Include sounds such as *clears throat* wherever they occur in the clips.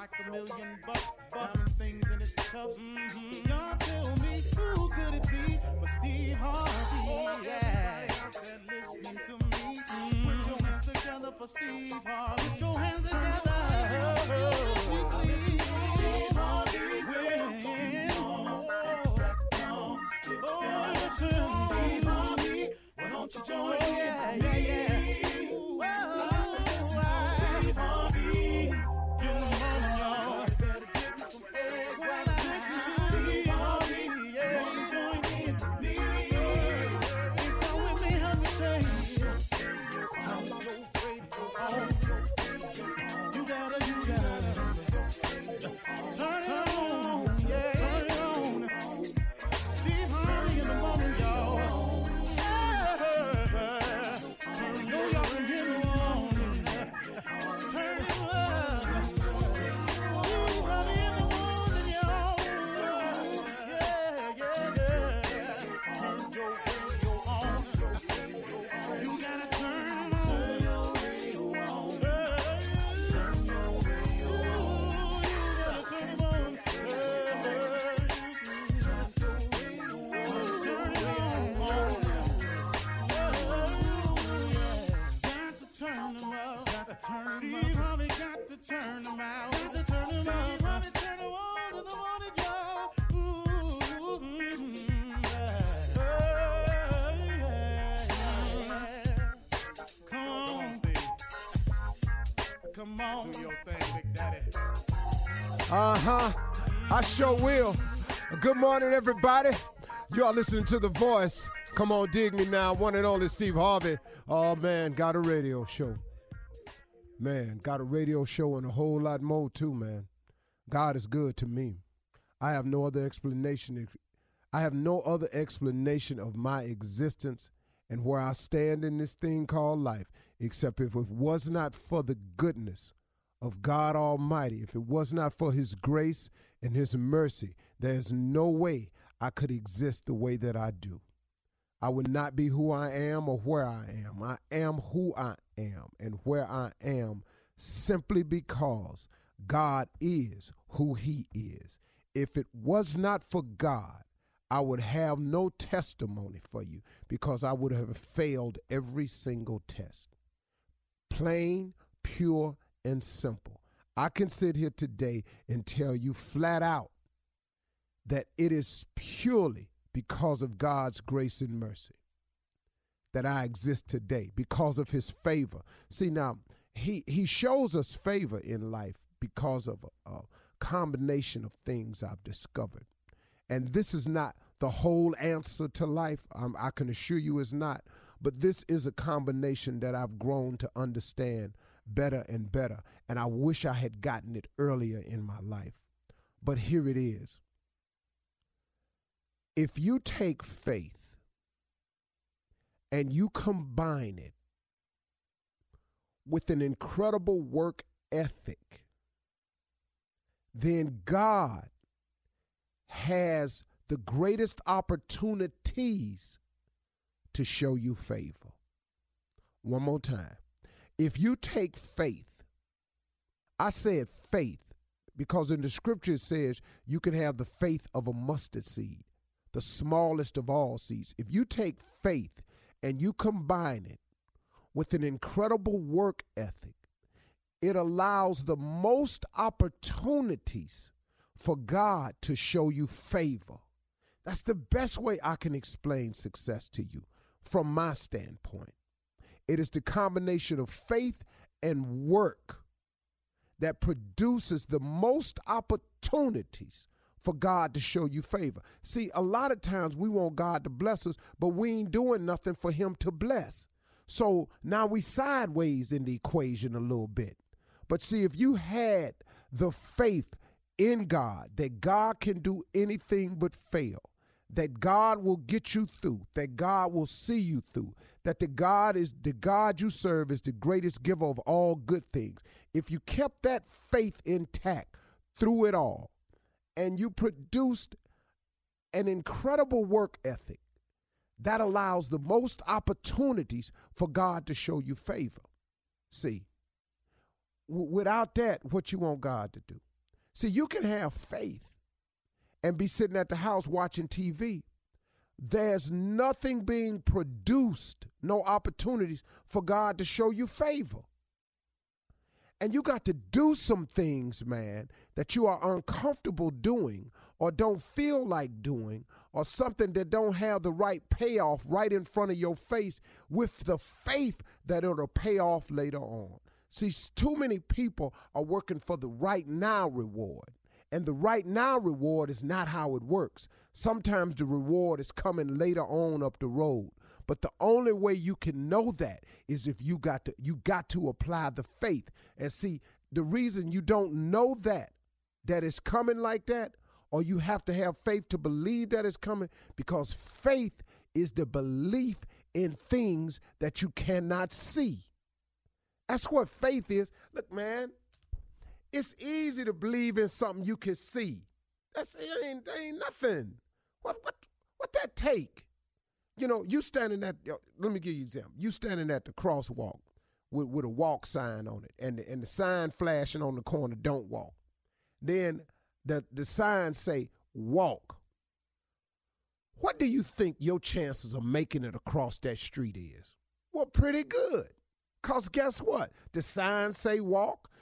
Like a million bucks, diamond things in its cuffs. Mm-hmm. Y'all tell me who could it be but Steve Harvey? Oh, yeah. Everybody listening to me, mm-hmm. put your hands together for Steve Harvey. Put your hands together. Oh, Steve Harvey. Oh, listen, Steve Harvey. Why don't you join oh, turn out. Got to turn out. Mommy, turn on to the that y'all. Come on, Steve. Come on. Do your thing, Big Daddy. Uh huh. I sure will. Good morning, everybody. You are listening to The Voice. Come on, dig me now. One and only Steve Harvey. Oh, man, got a radio show. Man, got a radio show and a whole lot more too, man. God is good to me. I have no other explanation. I have no other explanation of my existence and where I stand in this thing called life, except if it was not for the goodness of God Almighty, if it was not for His grace and His mercy, there's no way I could exist the way that I do. I would not be who I am or where I am. I am who I am and where I am simply because God is who He is. If it was not for God, I would have no testimony for you because I would have failed every single test. Plain, pure, and simple. I can sit here today and tell you flat out that it is purely because of God's grace and mercy that I exist today, because of his favor. See, now, he, he shows us favor in life because of a, a combination of things I've discovered. And this is not the whole answer to life. Um, I can assure you it's not. But this is a combination that I've grown to understand better and better. And I wish I had gotten it earlier in my life. But here it is if you take faith and you combine it with an incredible work ethic, then God has the greatest opportunities to show you favor. One more time. If you take faith, I said faith because in the scripture it says you can have the faith of a mustard seed, the smallest of all seeds. If you take faith and you combine it with an incredible work ethic, it allows the most opportunities for God to show you favor. That's the best way I can explain success to you from my standpoint. It is the combination of faith and work that produces the most opportunities for God to show you favor. See, a lot of times we want God to bless us, but we ain't doing nothing for Him to bless. So now we sideways in the equation a little bit. But see, if you had the faith in God that God can do anything but fail, that God will get you through, that God will see you through, that the God is the God you serve is the greatest giver of all good things. If you kept that faith intact through it all and you produced an incredible work ethic that allows the most opportunities for God to show you favor. See, w- without that, what you want God to do? See, you can have faith and be sitting at the house watching TV. There's nothing being produced, no opportunities for God to show you favor. And you got to do some things, man, that you are uncomfortable doing or don't feel like doing or something that don't have the right payoff right in front of your face with the faith that it'll pay off later on. See, too many people are working for the right now reward. And the right now reward is not how it works. Sometimes the reward is coming later on up the road. But the only way you can know that is if you got to you got to apply the faith. And see, the reason you don't know that that is coming like that or you have to have faith to believe that it's coming because faith is the belief in things that you cannot see. That's what faith is. Look, man, it's easy to believe in something you can see. That's ain't, ain't nothing. What what what that take? You know, you standing at let me give you an example. You standing at the crosswalk with, with a walk sign on it, and the, and the sign flashing on the corner, don't walk. Then the the sign say walk. What do you think your chances of making it across that street is? Well, pretty good. Cause guess what? The signs say walk.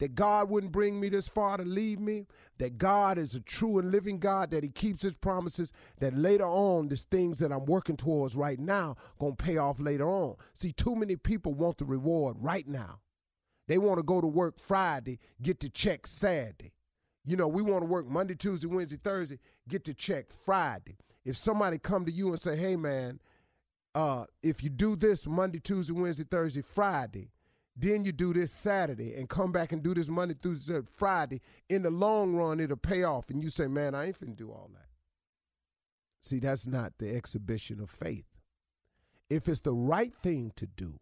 that God wouldn't bring me this far to leave me, that God is a true and living God, that He keeps His promises, that later on, these things that I'm working towards right now gonna pay off later on. See, too many people want the reward right now. They want to go to work Friday, get the check Saturday. You know, we want to work Monday, Tuesday, Wednesday, Thursday, get the check Friday. If somebody come to you and say, "Hey, man, uh, if you do this Monday, Tuesday, Wednesday, Thursday, Friday, then you do this Saturday and come back and do this Monday through Friday. In the long run, it'll pay off. And you say, man, I ain't finna do all that. See, that's not the exhibition of faith. If it's the right thing to do,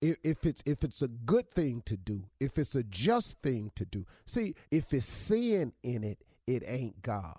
if, it's if it's a good thing to do, if it's a just thing to do. See, if it's sin in it, it ain't God.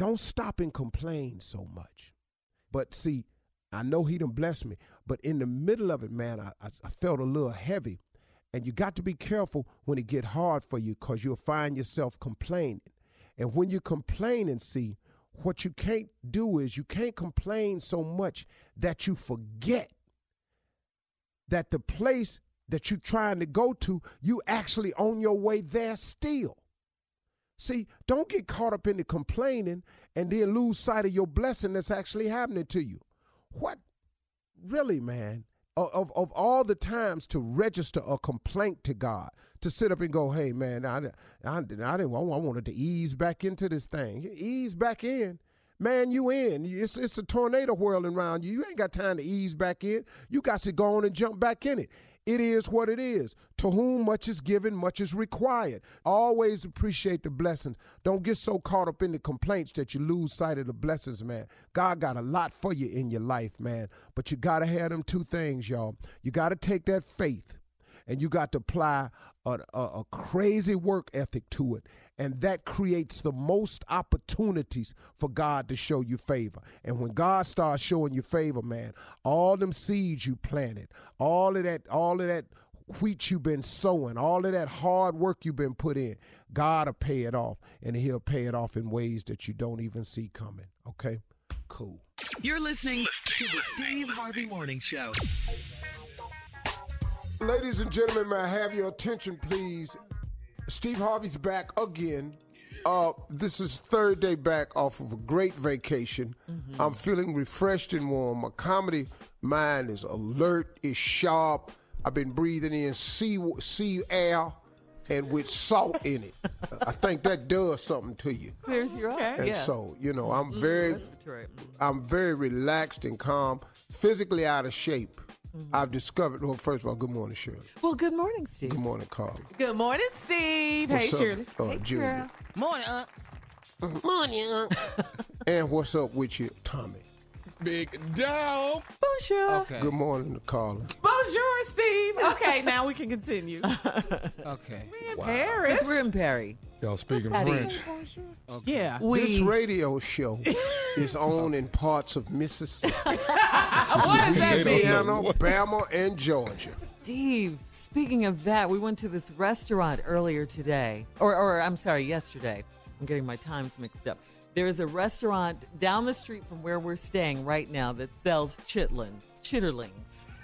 don't stop and complain so much. But see, I know he done blessed me, but in the middle of it, man, I, I felt a little heavy. And you got to be careful when it get hard for you because you'll find yourself complaining. And when you complain and see, what you can't do is you can't complain so much that you forget that the place that you're trying to go to, you actually on your way there still. See, don't get caught up in the complaining and then lose sight of your blessing that's actually happening to you. What really, man? Of, of all the times to register a complaint to God, to sit up and go, hey, man, I, I, I didn't, I wanted to ease back into this thing. Ease back in. Man, you in. It's, it's a tornado whirling around you. You ain't got time to ease back in. You got to go on and jump back in it. It is what it is. To whom much is given, much is required. Always appreciate the blessings. Don't get so caught up in the complaints that you lose sight of the blessings, man. God got a lot for you in your life, man. But you got to have them two things, y'all. You got to take that faith and you got to apply a, a, a, crazy work ethic to it. And that creates the most opportunities for God to show you favor. And when God starts showing you favor, man, all them seeds you planted, all of that, all of that wheat you've been sowing, all of that hard work you've been put in, God will pay it off. And he'll pay it off in ways that you don't even see coming. Okay? Cool. You're listening to the Steve Harvey Morning Show. Ladies and gentlemen, may I have your attention, please? Steve Harvey's back again. Uh, this is third day back off of a great vacation. Mm-hmm. I'm feeling refreshed and warm. My comedy mind is alert, is sharp. I've been breathing in sea sea air and with salt in it. *laughs* I think that does something to you. Clears you up. And yeah. so, you know, I'm mm, very, I'm very relaxed and calm, physically out of shape. Mm-hmm. I've discovered. Well, first of all, good morning, Shirley. Well, good morning, Steve. Good morning, Carl. Good morning, Steve. What's hey, up, Shirley. Uh, hey, Julia. Morning, Unc. Morning, Unc. and what's up with you, Tommy? Big dog. Bonjour. Okay. Good morning, Carla. Bonjour, Steve. Okay, now we can continue. *laughs* okay. We're in Wow. Paris. We're in Perry. Y'all speaking Patty. French. okay. Yeah. We, This radio show *laughs* is on in parts of Mississippi, *laughs* what does that They mean? don't. Alabama, and Georgia. Steve, speaking of that, we went to this restaurant earlier today. Or, or I'm sorry, yesterday. I'm getting my times mixed up. There is a restaurant down the street from where we're staying right now that sells chitlins, chitterlings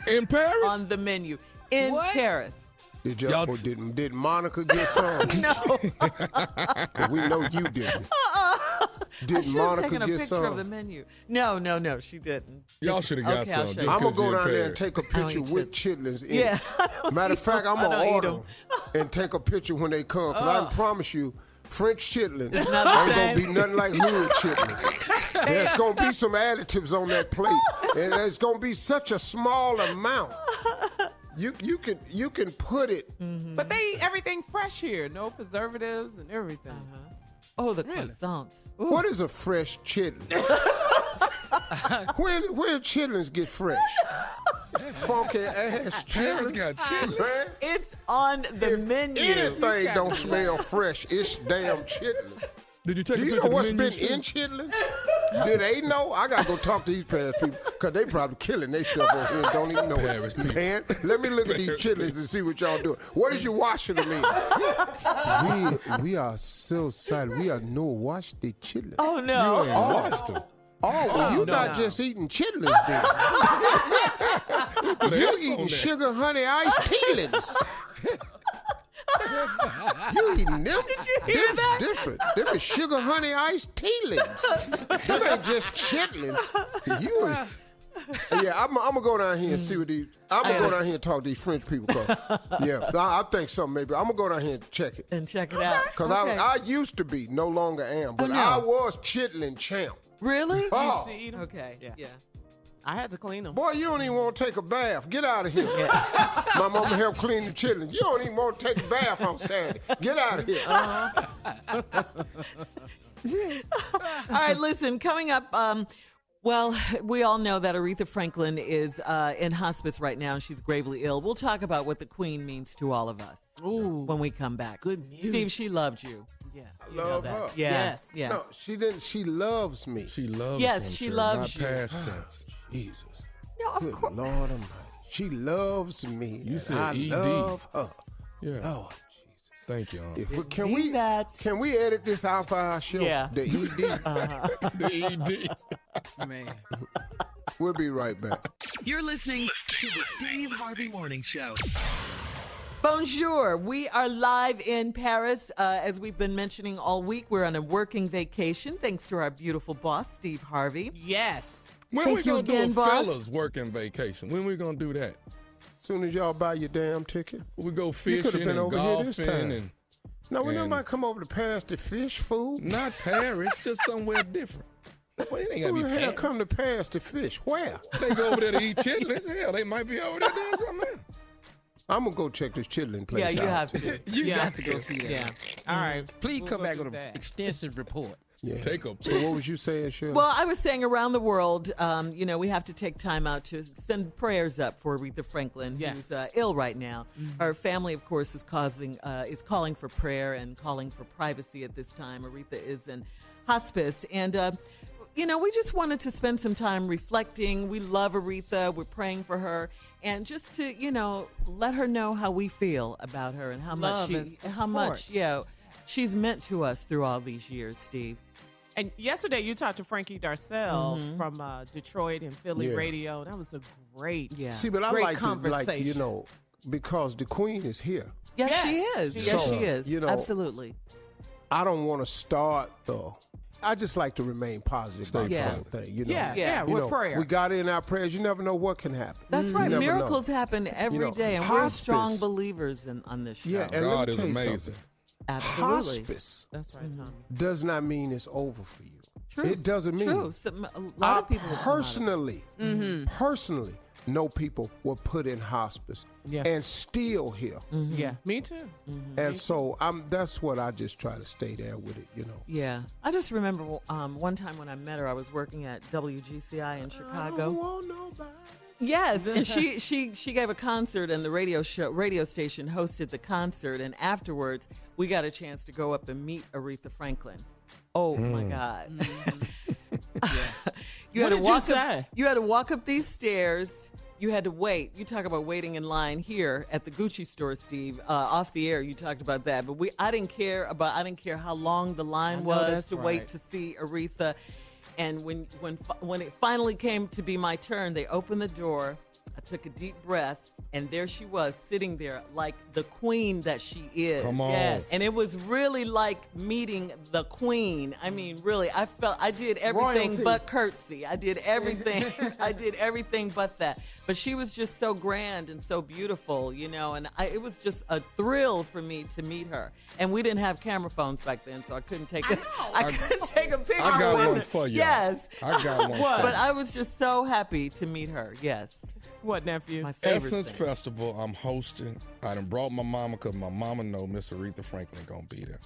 In Paris? on the menu in What? Paris. Did y'all, Y'all or t- did, did Monica get some? *laughs* No. *laughs* 'Cause we know you didn't. *laughs* I Did should have Monica taken a get picture of the menu. No, no, no, she didn't. Y'all should have got Okay, I'll some. show just you. I'm gonna go you're down there and take a picture with chitlins. chitlins in Yeah, it. Matter of fact, I'm gonna don't eat order 'em. them and take a picture when they come. Cause I oh. promise you, French chitlin. ain't not the gonna be nothing like hood chitlin. There's gonna be some additives on that plate, and it's gonna be such a small amount. You you can you can put it. Mm-hmm. But they eat everything fresh here. No preservatives and everything. Uh-huh. Oh, the Really? croissants. Ooh. What is a fresh chitlin? *laughs* *laughs* when when chitlins get fresh? Funky ass *laughs* Paris chitlins. got chitlins. Man, It's on the if menu. anything don't smell fresh, it's damn chitlins. Did you take Do a you picture know of what's the been in chitlins? Do they know? I gotta go talk to these Paris people because they probably killing themselves over here don't even know. Paris it. people. Man, let me look at these chitlins and see what y'all doing. What is you washing them in? we we are so sad. We are no wash the chitlins. oh no! You ain't washed them. Oh, oh, well, you no. not just eating chitlins then. *laughs* you That's eating sugar honey iced tealings. you eating them? you hear Them's that? different. Them is sugar honey iced tealings. them ain't just chitlins. You yeah, I'm, I'm gonna go down here and see what these. I'm gonna go down here and talk to these French people. 'cause- yeah, I, I think something maybe. I'm gonna go down here and check it. and check it out. Cause Okay. I, I used to be, no longer am, but Oh, no. I was chitlin champ. Really? *laughs* Oh. to eat 'em? Okay. Yeah. Yeah. I had to clean them. Boy, you don't even want to take a bath. Get out of here. *laughs* My mama helped clean the chitlins. You don't even want to take a bath on Saturday. Get out of here. Uh-huh. *laughs* All right, listen, coming up, um, well, we all know that Aretha Franklin is uh, in hospice right now and she's gravely ill. We'll talk about what the Queen means to all of us Ooh. when we come back. Good news. Steve, she loved you. Yeah. You Love her. Yeah. Yes. Yeah. No, she didn't. She loves me. She loves Yes, him, she sir, loves not you. past ah, tense. Jesus. No, of Good course. Lord Almighty. She loves me. You said I ED. love her. Yeah. Oh, Jesus. Thank you. Aunt. If we, can mean we that. can we edit this out for our show? Yeah. The ED. *laughs* Uh-huh. the ED. *laughs* Man. we'll be right back. You're listening to the Steve Harvey Morning Show. Bonjour. We are live in Paris. Uh, as we've been mentioning all week, we're on a working vacation thanks to our beautiful boss, Steve Harvey. Yes. When Thank we you gonna again, do a boss. fellas working vacation? When we gonna do that? Soon as y'all buy your damn ticket. We go You coulda fishing been and over here this golfing time. and No, we And- nobody come over to Paris to fish food. not Paris, just somewhere different. Well, it ain't gotta Who be hell Paris. come to Paris to fish? Where? They go over there to eat chitlins. Hell, they might be over there doing something. else. I'm gonna go check this chitlin place Yeah, you out. have to. *laughs* You Yeah. got to go see that. Yeah. All right. Please We'll come back with an extensive report. *laughs* Yeah. Take a So what was you saying, Shirley? Well, I was saying around the world, um, you know, we have to take time out to send prayers up for Aretha Franklin, Yes. who's uh, ill right now. Her family, of course, is causing uh, is calling for prayer and calling for privacy at this time. Aretha is in hospice, and uh, you know, we just wanted to spend some time reflecting. We love Aretha. We're praying for her, and just to you know, let her know how we feel about her and how much she, how much, support. yeah, she's meant to us through all these years, Steve. And yesterday you talked to Frankie Darcell Mm-hmm. from uh, Detroit and Philly Yeah. Radio. That was a great, Yeah. See, but I great like to like conversation. you know because the queen is here. Yes, Yes, she is. she yes, is. she is. You know- Absolutely. I don't want to start though. I just like to remain positive about Yeah. the whole thing. You know, yeah, Yeah. yeah, You with know, prayer. we got in our prayers. You never know what can happen. That's You right. never know. Miracles happen every day, know, and we're strong believers in on this show. Yeah, and let God me is tell you amazing. something. Absolutely. Hospice That's right, Tommy. does not mean it's over for you. True. It doesn't mean. True. Some, a lot I of people personally, come out of it. personally, mm-hmm. Personally know people were put in hospice Yeah. and still here. Mm-hmm. Yeah, me too. Mm-hmm. And so I'm. That's what I just try to stay there with it. You know. Yeah, I just remember um, one time when I met her, I was working at WGCI in Chicago. want nobody. Yes, and she she she gave a concert, and the radio show radio station hosted the concert, and afterwards we got a chance to go up and meet Aretha Franklin. Oh my hmm. God! Mm-hmm. *laughs* you What had to did you walk up, say? You had to walk up these stairs. You had to wait. You talk about waiting in line here at the Gucci store, Steve. Uh, off the air, you talked about that, but we I didn't care about. I didn't care how long the line was to right. wait to see Aretha. And when when when it finally came to be my turn, they opened the door. I took a deep breath, and there she was, sitting there like the queen that she is. Come on. Yes. And it was really like meeting the queen. I mean, really, I felt I did everything Royalty. but curtsy. I did everything. *laughs* I did everything but that. But she was just so grand and so beautiful, you know. And I, it was just a thrill for me to meet her. And we didn't have camera phones back then, so I couldn't take a, I couldn't *laughs* take a picture. I got one her. for you. Yes. I got *laughs* one. But. I was just so happy to meet her. Yes. What nephew? My favorite Essence thing. Festival. I'm hosting. I done brought my mama because my mama know Miss Aretha Franklin gonna be there.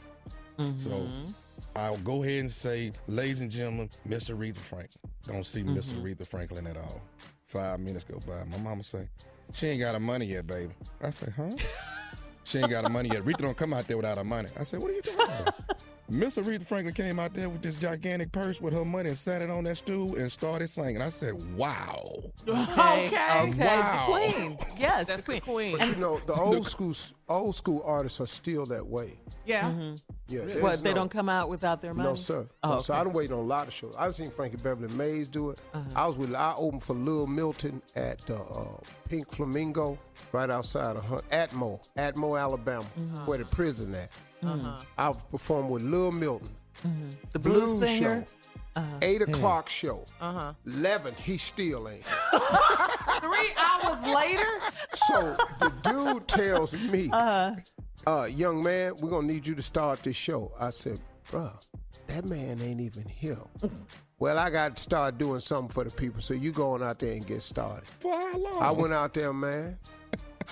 So Mm-hmm. I'll go ahead and say, ladies and gentlemen, Miss Aretha Franklin. Don't see Miss Mm-hmm. Aretha Franklin at all. Five minutes go by. My mama say, she ain't got her money yet, baby. I say, huh? *laughs* she ain't got her money yet. Aretha don't come out there without her money. I say, what are you talking about? *laughs* Miss Aretha Franklin came out there with this gigantic purse with her money and sat it on that stool and started singing. I said, wow. Okay. Okay. Okay. Wow. The queen. Yes. That's the the queen. queen. But you know, the old school old school artists are still that way. yeah. Yeah. What? there's They no- don't come out without their money? No, sir. Oh, No, So okay. I done waited on a lot of shows. I've seen Frankie Beverly Maze do it. Uh-huh. I was with I opened for Lil Milton at the uh, Pink Flamingo right outside of Hunt, Atmo, Atmo, Alabama, Uh-huh. where the prison at. Mm-hmm. Mm-hmm. I performed with Lil Milton. Mm-hmm. The blues, singer. show. Eight o'clock show. Uh huh. Eleven, he still ain't. *laughs* Three hours later. So the dude tells me, uh-huh. uh young man, we're gonna need you to start this show. I said, bruh, that man ain't even here. *laughs* well, I got to start doing something for the people, so you going out there and get started. For how long? I went out there, man.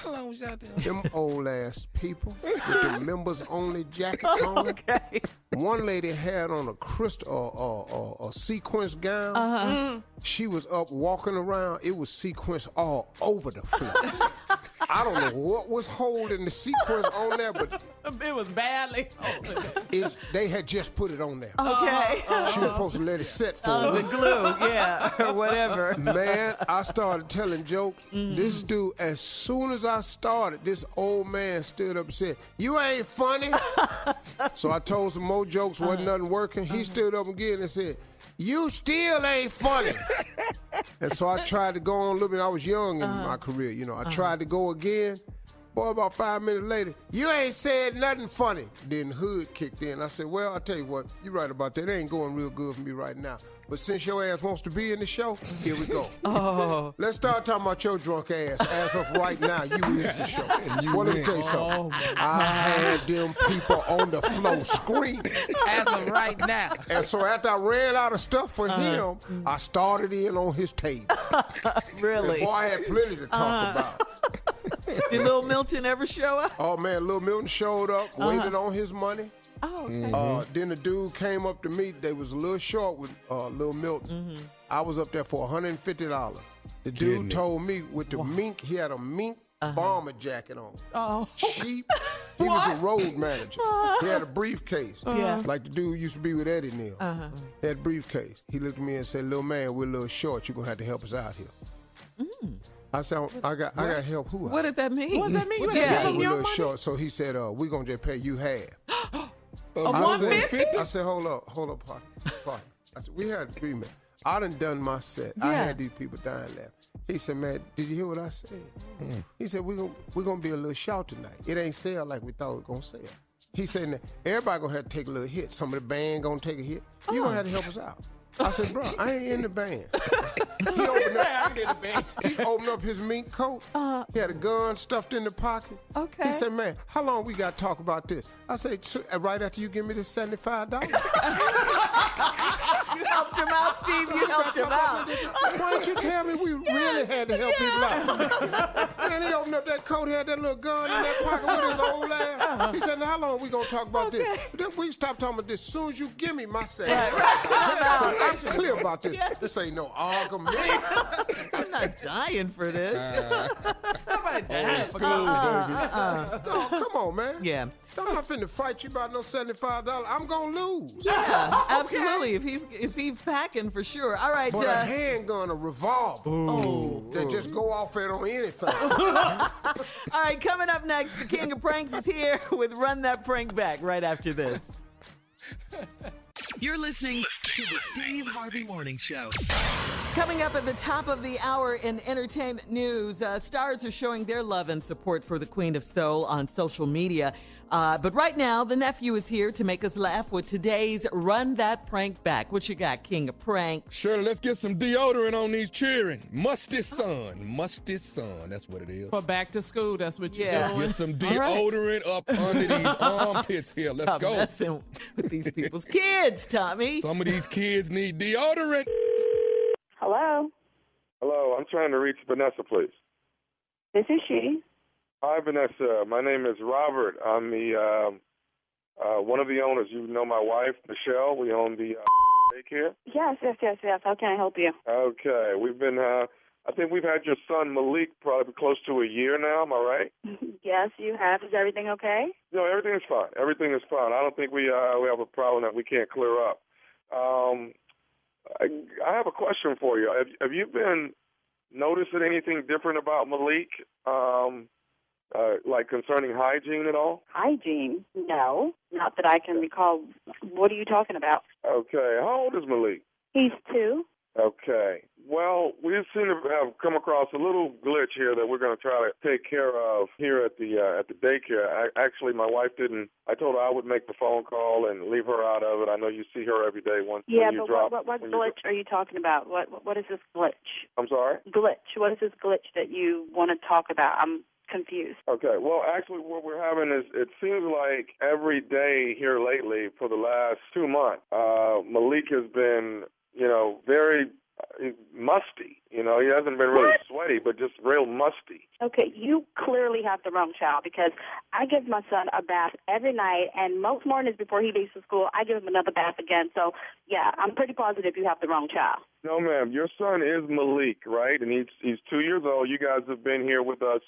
How long was y'all there? Them old ass people with the members only jackets *laughs* on. Okay. One lady had on a crystal or or, or, a sequence gown. Uh-huh. She was up walking around. It was sequence all over the floor. *laughs* I don't know what was holding the sequence on there, but *laughs* It was badly. it, they had just put it on there. Okay. Uh-huh. She was supposed to let it set for Oh, a the week. glue, yeah, or *laughs* whatever. Man, I started telling jokes. This mm. dude, as soon as I started, this old man stood up and said, You ain't funny. *laughs* so I told some more jokes, wasn't uh-huh. nothing working. He uh-huh. stood up again and said, You still ain't funny. *laughs* and so I tried to go on a little bit. I was young in my uh-huh. career, you know. I uh-huh. tried to go again. Boy, about five minutes later, you ain't said nothing funny. Then Hood kicked in. I said, Well, I'll tell you what, you're right about that. It ain't going real good for me right now. But since your ass wants to be in the show, here we go. *laughs* Oh, Let's start talking about your drunk ass. As of right now, you is the show. *laughs* well, let me tell you something. I had them people on the floor screaming. As of right now. And so after I ran out of stuff for uh-huh. him, I started in on his table. *laughs* really? Boy, I had plenty to talk uh-huh. about. Did Little Milton ever show up? Oh man, Lil Milton showed up, uh-huh. waited on his money. Oh, okay. Uh, then the dude came up to me. They was a little short with uh, Little Milton. I was up there for $150. The dude Kidding told me with the mink, he had a mink bomber jacket on. Oh. Cheap. *laughs* He was a road manager. He had a briefcase. Yeah. Like the dude used to be with Eddie Neal. He had a briefcase. He looked at me and said, Little man, we're a little short. You're going to have to help us out here. I said, I got, I got help who? What did that mean? What does that mean? You He had to Yeah. said, we're a little money? short. So he said, uh, we're going to just pay you half. *gasps* *gasps* A I said, fifty? I said, hold up, hold up, party, party. I said, we had an agreement. I done done my set. I had these people dying laughing. He said, man, did you hear what I said? He said, we're going we gonna be a little short tonight. It ain't sell like we thought it was going to sell. He said, everybody going to have to take a little hit. Some of the band going to take a hit. You going to oh. have to help us out. I said, bro, I ain't in the band. *laughs* he, opened up, *laughs* he opened up his mink coat. he had a gun stuffed in the pocket. Okay. He said, man, how long we got to talk about this? I said, uh, right after you give me this $75. *laughs* You helped him out, Steve. You helped him out. Why didn't you tell me we really had to help people out? Man, he opened up that coat, He had that little gun in that pocket with his old ass. He said, now how long we gonna talk about this? Then we stop talking about this as soon as you give me my say. I'm clear about this. This ain't no argument. *laughs* I'm not dying for this. *laughs* Nobody Oh, come on, man. Yeah. I'm not finna fight you about no $75. I'm gonna lose. Yeah, *laughs* absolutely. If he's if he's packing for sure. All right. But a Uh, handgun, a revolver, that just go off it on anything. *laughs* all right. Coming up next, the King of Pranks is here with Run That Prank Back right after this. You're listening to the Steve Harvey Morning Show. Coming up at the top of the hour in entertainment news, uh, stars are showing their love and support for the Queen of Soul on social media. Uh, but right now, the nephew is here to make us laugh with today's Run That Prank Back. What you got, King of Pranks? Sure, let's get some deodorant on these children. Musty sun. Musty sun. That's what it is. For back to school, that's what you're Yeah. doing. Get some All right. deodorant up under these *laughs* armpits here. Let's Stop go. messing with these people's kids, Tommy. Some of these kids need deodorant. Hello, Hello, I'm trying to reach Vanessa, please. this is she. Hi, Vanessa. My name is Robert. I'm the um, uh, one of the owners. You know my wife, Michelle. We own the uh, daycare. Yes, yes, yes, yes. How can I help you? Okay, we've been. Uh, I think we've had your son Malik probably close to a year now. Am I right? *laughs* yes, you have. Is everything okay? No, everything is fine. Everything is fine. I don't think we uh, we have a problem that we can't clear up. Um, I, I have a question for you. Have, have you been noticing anything different about Malik, um, uh, like concerning hygiene at all? Hygiene? No, not that I can recall. What are you talking about? Okay. How old is Malik? He's two. Okay. Well, we seem to have come across a little glitch here that we're going to try to take care of here at the uh, at the daycare. I, actually, my wife didn't. I told her I would make the phone call and leave her out of it. I know you see her every day. Once Yeah, but drop, what, what, what glitch are you talking about? What what is this glitch? I'm sorry. Glitch. What is this glitch that you want to talk about? I'm confused. Okay. Well, actually, what we're having is it seems like every day here lately for the last two months, uh, Malik has been, you know, very uh, musty. You know, he hasn't been really What? sweaty, but just real musty. Okay, you clearly have the wrong child because I give my son a bath every night, and most mornings before he leaves for school, I give him another bath again. So, yeah, I'm pretty positive you have the wrong child. No, ma'am. Your son is Malik, right? And he's he's two years old. You guys have been here with us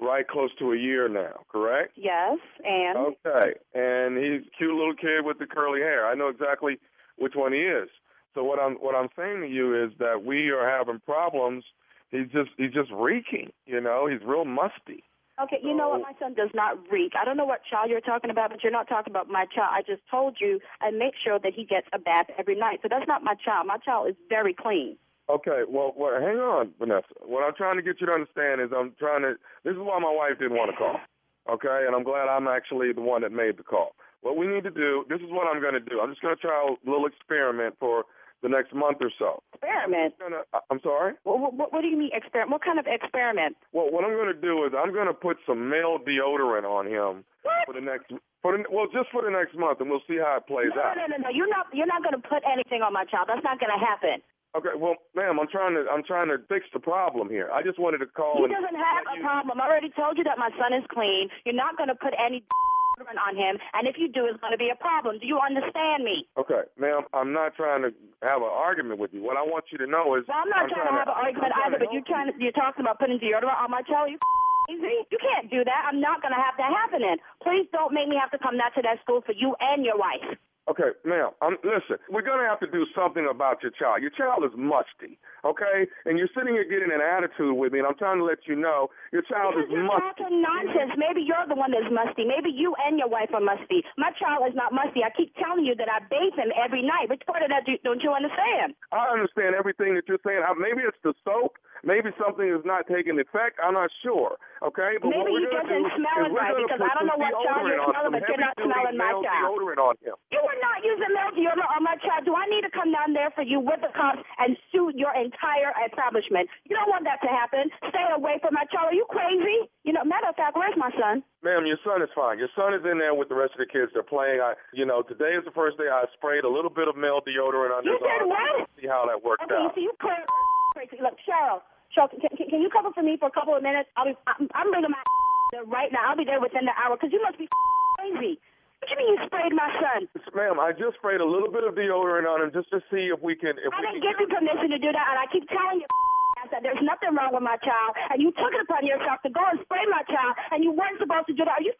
right close to a year now, correct? Yes, and Okay. And he's a cute little kid with the curly hair. I know exactly which one he is. So what I'm what I'm saying to you is that we are having problems. He's just he's just reeking, you know. He's real musty. Okay, you know what? My son does not reek. I don't know what child you're talking about, but you're not talking about my child. I just told you I make sure that he gets a bath every night. So that's not my child. My child is very clean. Okay, well, well, hang on, Vanessa. What I'm trying to get you to understand is I'm trying to. This is why my wife didn't want to call. Okay, and I'm glad I'm actually the one that made the call. What we need to do. This is what I'm going to do. I'm just going to try a little experiment for the next month or so. Experiment? Gonna, I'm sorry. What, what, what do you mean experiment? What kind of experiment? Well, what I'm going to do is I'm going to put some male deodorant on him for the next. For the, well, just for the next month, and we'll see how it plays No, out. no, no, no. You're not. You're not going to put anything on my child. That's not going to happen. Okay, well, ma'am, I'm trying to I'm trying to fix the problem here. I just wanted to call. He doesn't have a problem. I already told you that my son is clean. You're not going to put any deodorant *laughs* on him, and if you do, it's going to be a problem. Do you understand me? Okay, ma'am, I'm not trying to have an argument with you. What I want you to know is Well, I'm not trying to have an argument either, but you're trying to, you're talking about putting deodorant on my child. You *laughs* crazy? You can't do that. I'm not going to have that happening. Please don't make me have to come back to that school for you and your wife. Okay, ma'am, um, listen, we're going to have to do something about your child. Your child is musty, okay? And you're sitting here getting an attitude with me, and I'm trying to let you know your child is You're musty. talking nonsense. Maybe you're the one that's musty. Maybe you and your wife are musty. My child is not musty. I keep telling you that I bathe him every night. Which part of that do, don't you understand? I understand everything that you're saying. Uh, Maybe it's the soap. Maybe something is not taking effect. I'm not sure, okay? But what Maybe we're he isn't do is we're right, because I don't know what child you're smelling, but you're not smelling my child. on him. You are not using male deodorant on my child. Do I need to come down there for you with the cops and sue your entire establishment? You don't want that to happen. Stay away from my child. Are you crazy? You know, matter of fact, where's my son? Ma'am, your son is fine. Your son is in there with the rest of the kids. They're playing. I, you know, today is the first day I sprayed a little bit of male deodorant on You his did arm. what? See how that worked Okay, out. so you crazy. Look, Cheryl, Cheryl, can, can, can you cover for me for a couple of minutes? I'll be, I'm, I'm bringing my *laughs* there right now. I'll be there within the hour because you must be *laughs* crazy. What do you mean you sprayed my son? Ma'am, I just sprayed a little bit of deodorant on him just to see if we can. If I we didn't can give you permission to do that, and I keep telling you *laughs* that there's nothing wrong with my child, and you took it upon yourself to go and spray my child, and you weren't supposed to do that. Are you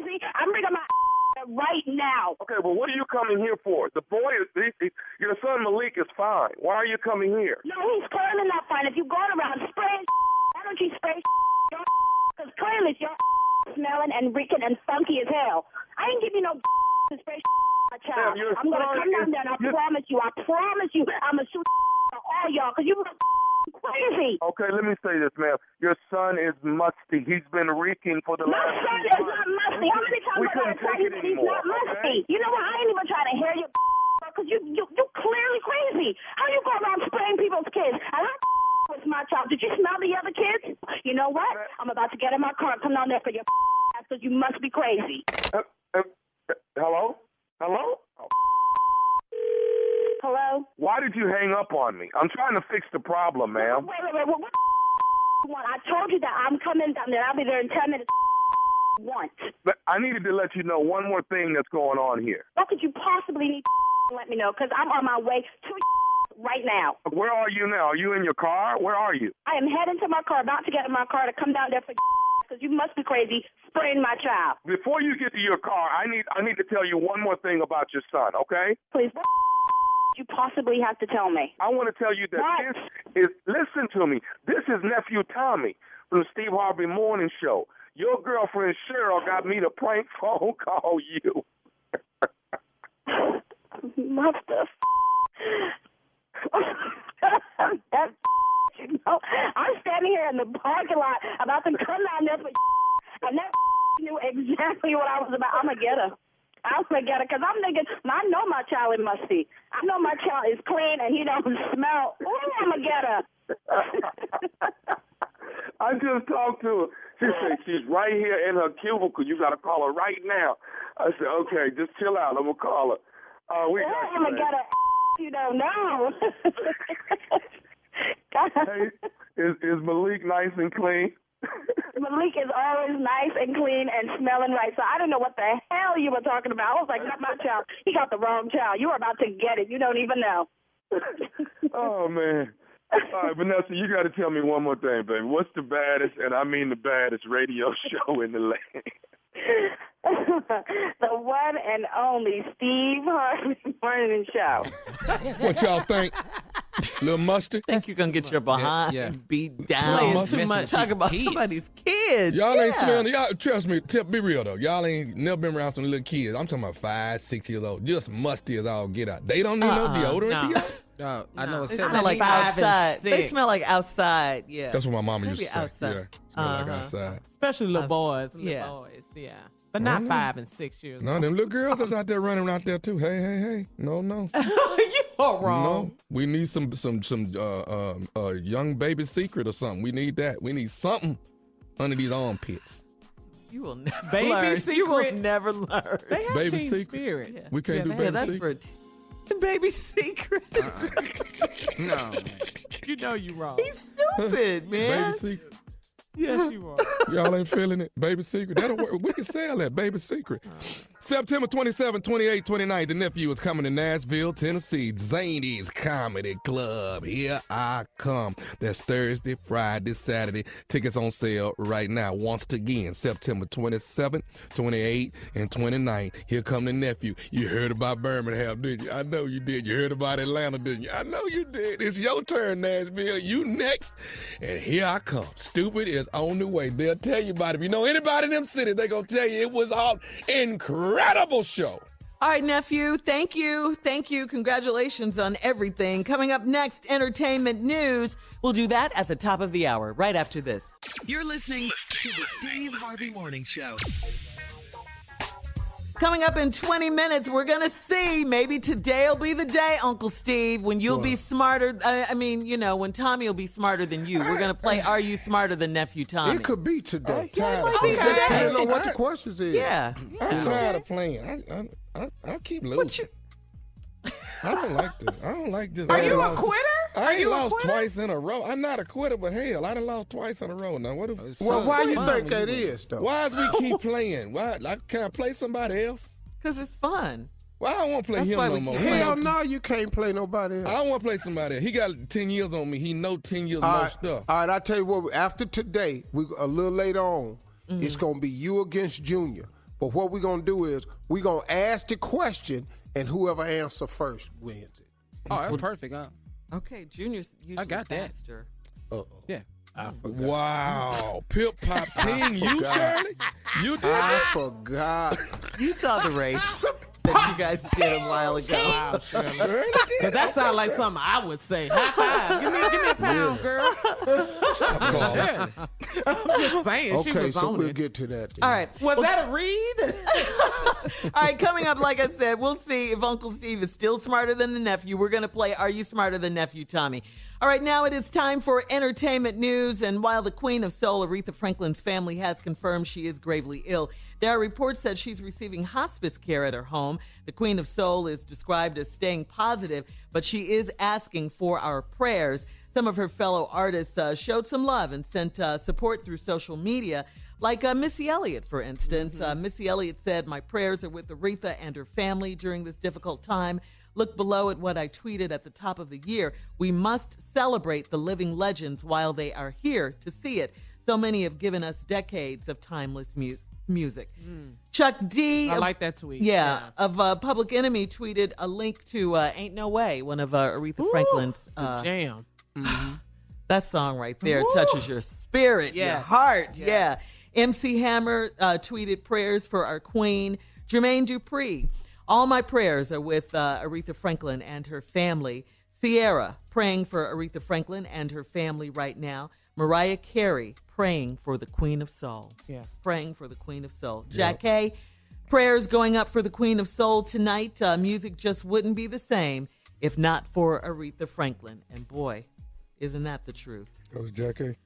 crazy? I'm bringing my right now. Okay, well, what are you coming here for? The boy is. He, he, your son Malik is fine. Why are you coming here? No, he's clearly not fine. If you're going around spraying, *laughs* why don't you spray *laughs* your *laughs* Because clearly you're smelling and reeking and funky as hell. I ain't give you no to spray my child. Your I'm gonna come down there and I promise you, I promise you, I'm gonna shoot all y'all because you crazy. Okay, let me say this, ma'am. Your son is musty. He's been reeking for the My last. son few is months. not musty. How many times We I gotta couldn't tell take you he's not musty? okay? You know what? I ain't even trying to hear you *laughs* because you you you clearly crazy. How you go around spraying people's kids? And I was *laughs* my child. Did you smell the other kids? You know what? I'm about to get in my car and come down there for your *laughs* ass because you must be crazy. Uh, uh, uh, hello? Hello? Oh, Hello? Why did you hang up on me? I'm trying to fix the problem, ma'am. Wait, wait, wait. What, what you want? I told you that I'm coming down there. I'll be there in 10 minutes. Once. But I needed to let you know one more thing that's going on here. What could you possibly need to let me know? Because I'm on my way to right now. Where are you now? Are you in your car? Where are you? I am heading to my car, about to get in my car to come down there for because you must be crazy spraying my child. Before you get to your car, I need I need to tell you one more thing about your son, okay? Please, what you possibly have to tell me? I want to tell you that What? this is listen to me. This is nephew Tommy from the Steve Harvey Morning Show. Your girlfriend Cheryl got me to prank *laughs* phone call you. Mother. *laughs* That's you know, I'm standing here in the parking lot about to come down there for *laughs* and that knew exactly what I was about. I'm gonna get her. I'm gonna get her because I'm thinking. I know my child is musty. I know my child is clean and he don't *laughs* smell. Ooh, I'm gonna get her. *laughs* I just talked to her. She said she's right here in her cubicle. You got to call her right now. I said, okay, just chill out. I'm gonna call her. Uh, we Ooh, got I'm you, gonna get her. *laughs* You don't know. Hey, is is Malik nice and clean? *laughs* Malik is always nice and clean and smelling right. So I don't know what the hell you were talking about. I was like, not my child. He got the wrong child. You were about to get it. You don't even know. *laughs* oh man. All right, Vanessa, you got to tell me one more thing, baby. What's the baddest, and I mean the baddest, radio *laughs* show in the land? *laughs* the one and only Steve Harvey Morning Show. *laughs* What y'all think? Little mustard? Think you're gonna get your behind yeah. beat down? Playing too much. with Talk about kids. somebody's kids. Y'all ain't yeah. smelling. Y'all trust me. Tell, be real though. Y'all ain't never been around some little kids. I'm talking about five, six years old. Just musty as all get out. They don't need Uh-uh, no deodorant. no. To y'all. Uh, I know it's They They smell smell like outside. They smell like outside. Yeah. That's what my mama used Maybe to say. outside. Yeah, smell like Uh-huh. outside. Especially little boys. Little yeah. boys, yeah. But not five and six years No, old. them little girls that's out there running out there too. Hey, hey, hey. No, no. *laughs* you are wrong. No, we need some some some uh, uh, uh, young baby secret or something. We need that. We need something under these armpits. You will never Baby learn. You will never learn. They have Baby team secret. spirit. Yeah. We can't yeah, do they- baby that's secret. for the baby secret. *laughs* no. You know you wrong. He's stupid, man. Baby secret. yes, you are. Y'all ain't feeling it. Baby secret. That'll work. We can sell that. Baby secret. Oh, September 27, 28, 29. The nephew is coming to Nashville, Tennessee. Zanies Comedy Club. Here I come. That's Thursday, Friday, Saturday. Tickets on sale right now. Once again, September 27, 28, and 29. Here come the nephew. You heard about Birmingham, didn't you? I know you did. You heard about Atlanta, didn't you? I know you did. It's your turn, Nashville. You next. And here I come. Stupid is on the way. They'll tell you about it. If you know anybody in them cities, they're going to tell you it was all incredible show. All right, nephew. Thank you. Thank you. Congratulations on everything. Coming up next, entertainment news. We'll do that at the top of the hour, right after this. You're listening to the Steve Harvey Morning Show. Coming up in 20 minutes, we're going to see. Maybe today will be the day, Uncle Steve, when you'll be smarter. I, I mean, you know, when Tommy will be smarter than you. We're going to play Are You Smarter Than Nephew Tommy? It could be today. I'm tired of be playing. today. Depending on what the *laughs* questions is. yeah. I'm tired of playing. I, I, I, I keep losing. I don't like this. I don't like this. Are you a quitter? I ain't lost quitter? twice in a row. I'm not a quitter, but hell, I done lost twice in a row. Now, what? If, It's Well, why you think that is that though? why is we keep *laughs* playing? Why? Like, can I play somebody else? Because it's fun. Why I don't want to play That's him why no more. Hell no, you can't play nobody else. I don't want to play somebody else. He got 10 years on me. He know 10 years All more right, stuff. all right, I tell you what. After today, we a little later on, Mm-hmm. it's gonna be you against Junior. But what we're gonna do is we're gonna ask the question, and whoever answer first wins it. Oh, that's perfect, huh? Okay, Junior's usually got that. faster. Uh-oh. Yeah. I. Wow. *laughs* Pip Pop Team, you, forgot. Shirley? You did I that? forgot. You saw the race *laughs* that you guys did a while ago. Wow, Shirley. Shirley did 'Cause that sounds like something I would say. High five. Give me, give me a *laughs* pound, girl. Shirley. I'm just saying. she Okay, was so on we'll it. get to that. then. All right. Was that a read? *laughs* All right, coming up, like I said, we'll see if Uncle Steve is still smarter than the nephew. We're going to play Are You Smarter Than Nephew Tommy? All right, now it is time for entertainment news. And while the Queen of Soul, Aretha Franklin's family, has confirmed she is gravely ill, there are reports that she's receiving hospice care at her home. The Queen of Soul is described as staying positive, but she is asking for our prayers. Some of her fellow artists uh, showed some love and sent uh, support through social media. Like uh, Missy Elliott, for instance. Uh, Missy Elliott said, My prayers are with Aretha and her family during this difficult time. Look below at what I tweeted at the top of the year. We must celebrate the living legends while they are here to see it. So many have given us decades of timeless mu- music. Chuck D. I of- like that tweet. Yeah, Yeah. of uh, Public Enemy tweeted a link to uh, Ain't No Way, one of uh, Aretha Franklin's. The Uh, jam. *sighs* that song right there touches your spirit, your heart. Yes. Yeah. MC Hammer uh, tweeted prayers for our queen, Jermaine Dupri. All my prayers are with uh, Aretha Franklin and her family. Ciara praying for Aretha Franklin and her family right now. Mariah Carey praying for the Queen of Soul. Yeah. Praying for the Queen of Soul. Jack K, prayers going up for the Queen of Soul tonight. Uh, music just wouldn't be the same if not for Aretha Franklin. And boy, isn't that the truth? That was Jack A.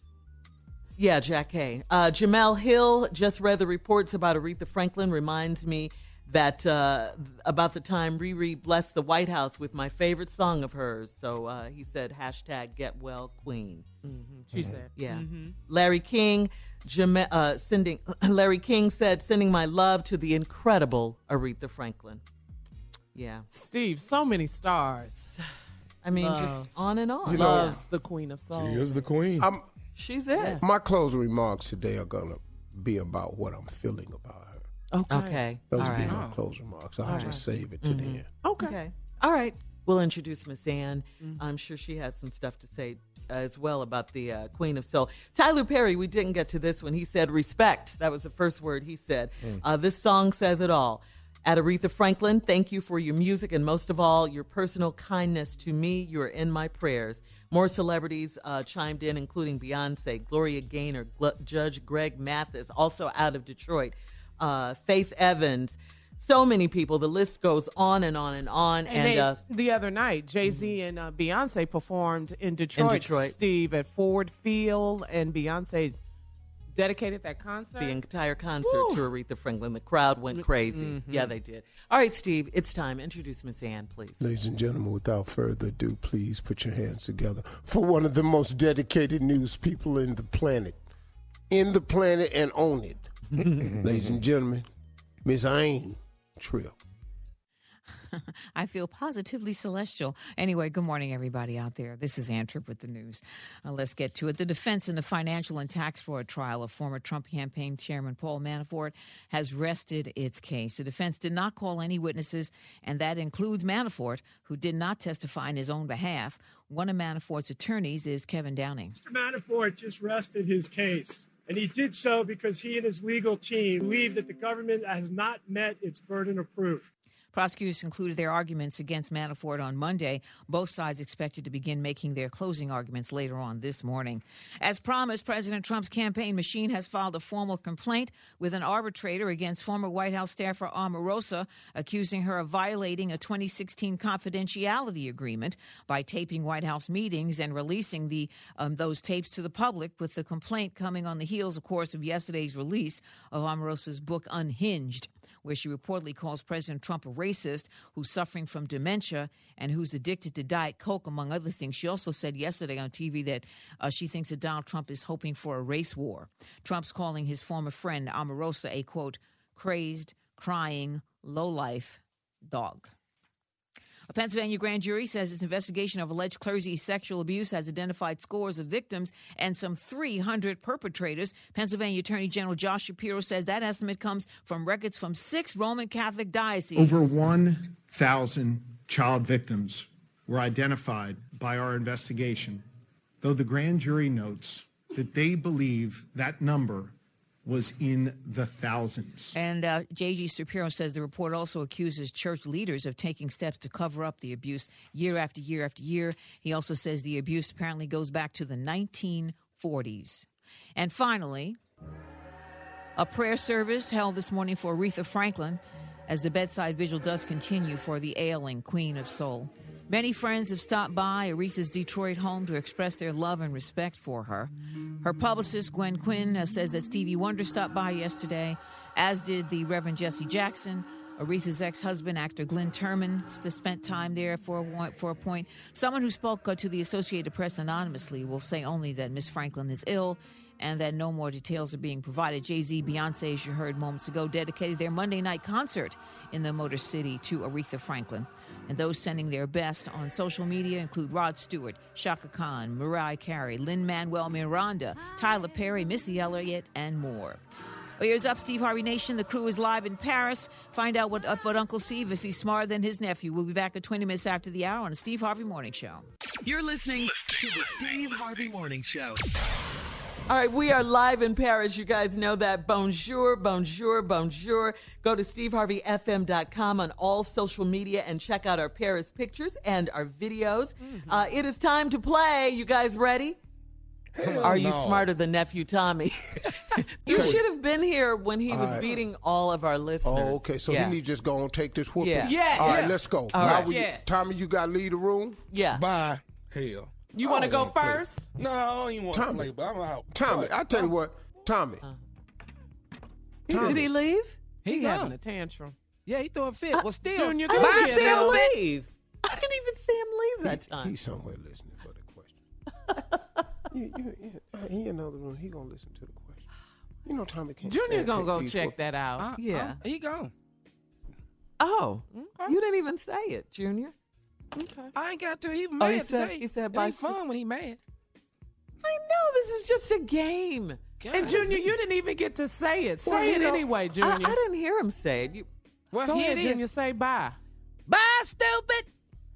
Yeah, Jack Hay. Uh, Jemele Hill just read the reports about Aretha Franklin. Reminds me that uh, about the time Riri blessed the White House with my favorite song of hers. So uh, he said, hashtag get well queen. She said. Yeah. Larry King, Jame- uh, sending *clears throat* Larry King said, sending my love to the incredible Aretha Franklin. Yeah. Steve, so many stars. I mean, Loves. just on and on. Loves the Queen of Soul. She is the queen. I'm, She's it. my closing remarks today are gonna be about what I'm feeling about her. Okay. Okay. Those All will be right. my closing remarks. I'll just save it to the end. Okay. Okay. All right. We'll introduce Miss Ann. I'm sure she has some stuff to say as well about the uh, Queen of Soul. Tyler Perry, we didn't get to this one. He said respect. That was the first word he said. Uh, this song says it all. At Aretha Franklin, thank you for your music and most of all, your personal kindness to me. You are in my prayers. More celebrities uh, chimed in, including Beyonce, Gloria Gaynor, Gl- Judge Greg Mathis, also out of Detroit, uh, Faith Evans. So many people. The list goes on and on and on. And, And, they, uh, the other night, Jay Z and uh, Beyonce performed in Detroit, Detroit. Steve, at Ford Field, and Beyonce dedicated that concert. the entire concert to Aretha Franklin. The crowd went crazy. Yeah, they did. All right, Steve, it's time. Introduce Miss Ann, please. Ladies and gentlemen, without further ado, please put your hands together for one of the most dedicated news people in the planet. In the planet and on it. *laughs* Ladies and gentlemen, Miss Ann Tripp. *laughs* I feel positively celestial. Anyway, good morning, everybody out there. This is Ann Tripp with the news. Uh, let's get to it. The defense in the financial and tax fraud trial of former Trump campaign chairman Paul Manafort has rested its case. The defense did not call any witnesses, and that includes Manafort, who did not testify in his own behalf. One of Manafort's attorneys is Kevin Downing. Mr. Manafort just rested his case. And he did so because he and his legal team believe that the government has not met its burden of proof. Prosecutors concluded their arguments against Manafort on Monday. Both sides expected to begin making their closing arguments later on this morning. As promised, President Trump's campaign machine has filed a formal complaint with an arbitrator against former White House staffer Omarosa, accusing her of violating a 2016 confidentiality agreement by taping White House meetings and releasing the um, those tapes to the public. With the complaint coming on the heels, of course, of yesterday's release of Omarosa's book Unhinged where she reportedly calls President Trump a racist who's suffering from dementia and who's addicted to Diet Coke, among other things. She also said yesterday on TV that uh, she thinks that Donald Trump is hoping for a race war. Trump's calling his former friend Omarosa a quote, crazed, crying, lowlife dog. A Pennsylvania grand jury says its investigation of alleged clergy sexual abuse has identified scores of victims and some 300 perpetrators. Pennsylvania Attorney General Josh Shapiro says that estimate comes from records from six Roman Catholic dioceses. Over 1,000 child victims were identified by our investigation, though the grand jury notes that they believe that number was in the thousands. And uh, A.G. Shapiro says the report also accuses church leaders of taking steps to cover up the abuse year after year after year. He also says the abuse apparently goes back to the 1940s. And finally, a prayer service held this morning for Aretha Franklin as the bedside vigil does continue for the ailing Queen of Soul. Many friends have stopped by Aretha's Detroit home to express their love and respect for her. Her publicist, Gwen Quinn, uh, says that Stevie Wonder stopped by yesterday, as did the Reverend Jesse Jackson. Aretha's ex husband, actor Glynn Turman, spent time there for a, for a point. Someone who spoke uh, to the Associated Press anonymously will say only that Miss Franklin is ill and that no more details are being provided. Jay Z, Beyonce, as you heard moments ago, dedicated their Monday night concert in the Motor City to Aretha Franklin. And those sending their best on social media include Rod Stewart, Chaka Khan, Mariah Carey, Lin-Manuel Miranda, Tyler Perry, Missy Elliott, and more. Well, here's up, Steve Harvey Nation. The crew is live in Paris. Find out what, uh, what Uncle Steve, if he's smarter than his nephew. We'll be back at 20 minutes after the hour on the Steve Harvey Morning Show. You're listening to the Steve Harvey Morning Show. All right, we are live in Paris. You guys know that. Bonjour, bonjour, bonjour. Go to steveharveyfm.com on all social media and check out our Paris pictures and our videos. Uh, it is time to play. You guys ready? Hell Are you no. smarter than nephew Tommy? *laughs* you should have been here when he was All right. beating all of our listeners. Oh, okay. So yeah. he need just go and take this whooping. Yeah. Yes. All right, let's go. All now right. we, Yes. Tommy, you got to leave the room. Yeah. Bye. Hell. You want to go wanna play. first? No, I don't even want to Tommy. play, but I'm out. Tommy, What? I tell you what, Tommy. Did he leave? He He having a tantrum. Yeah, he threw a fit. well, still. Junior, I go didn't ahead, see him leave. I didn't even see him leave that time. He's somewhere listening for the question. *laughs* you, you, you, uh, he in another room. He gonna listen to the question. You know, Tommy can't. Junior gonna go check whoop- that out. Uh, Yeah. uh, he gone. Oh, you didn't even say it, Junior. Okay. I ain't got to. He Oh, mad he said- today. he said it bye, ain't fun when he mad. I know this is just a game. And Junior, you didn't even get to say it. Say Well, you it know, anyway, Junior. I didn't hear him say it. You, Well, Go here ahead, it is. Junior. Say bye. Bye, stupid.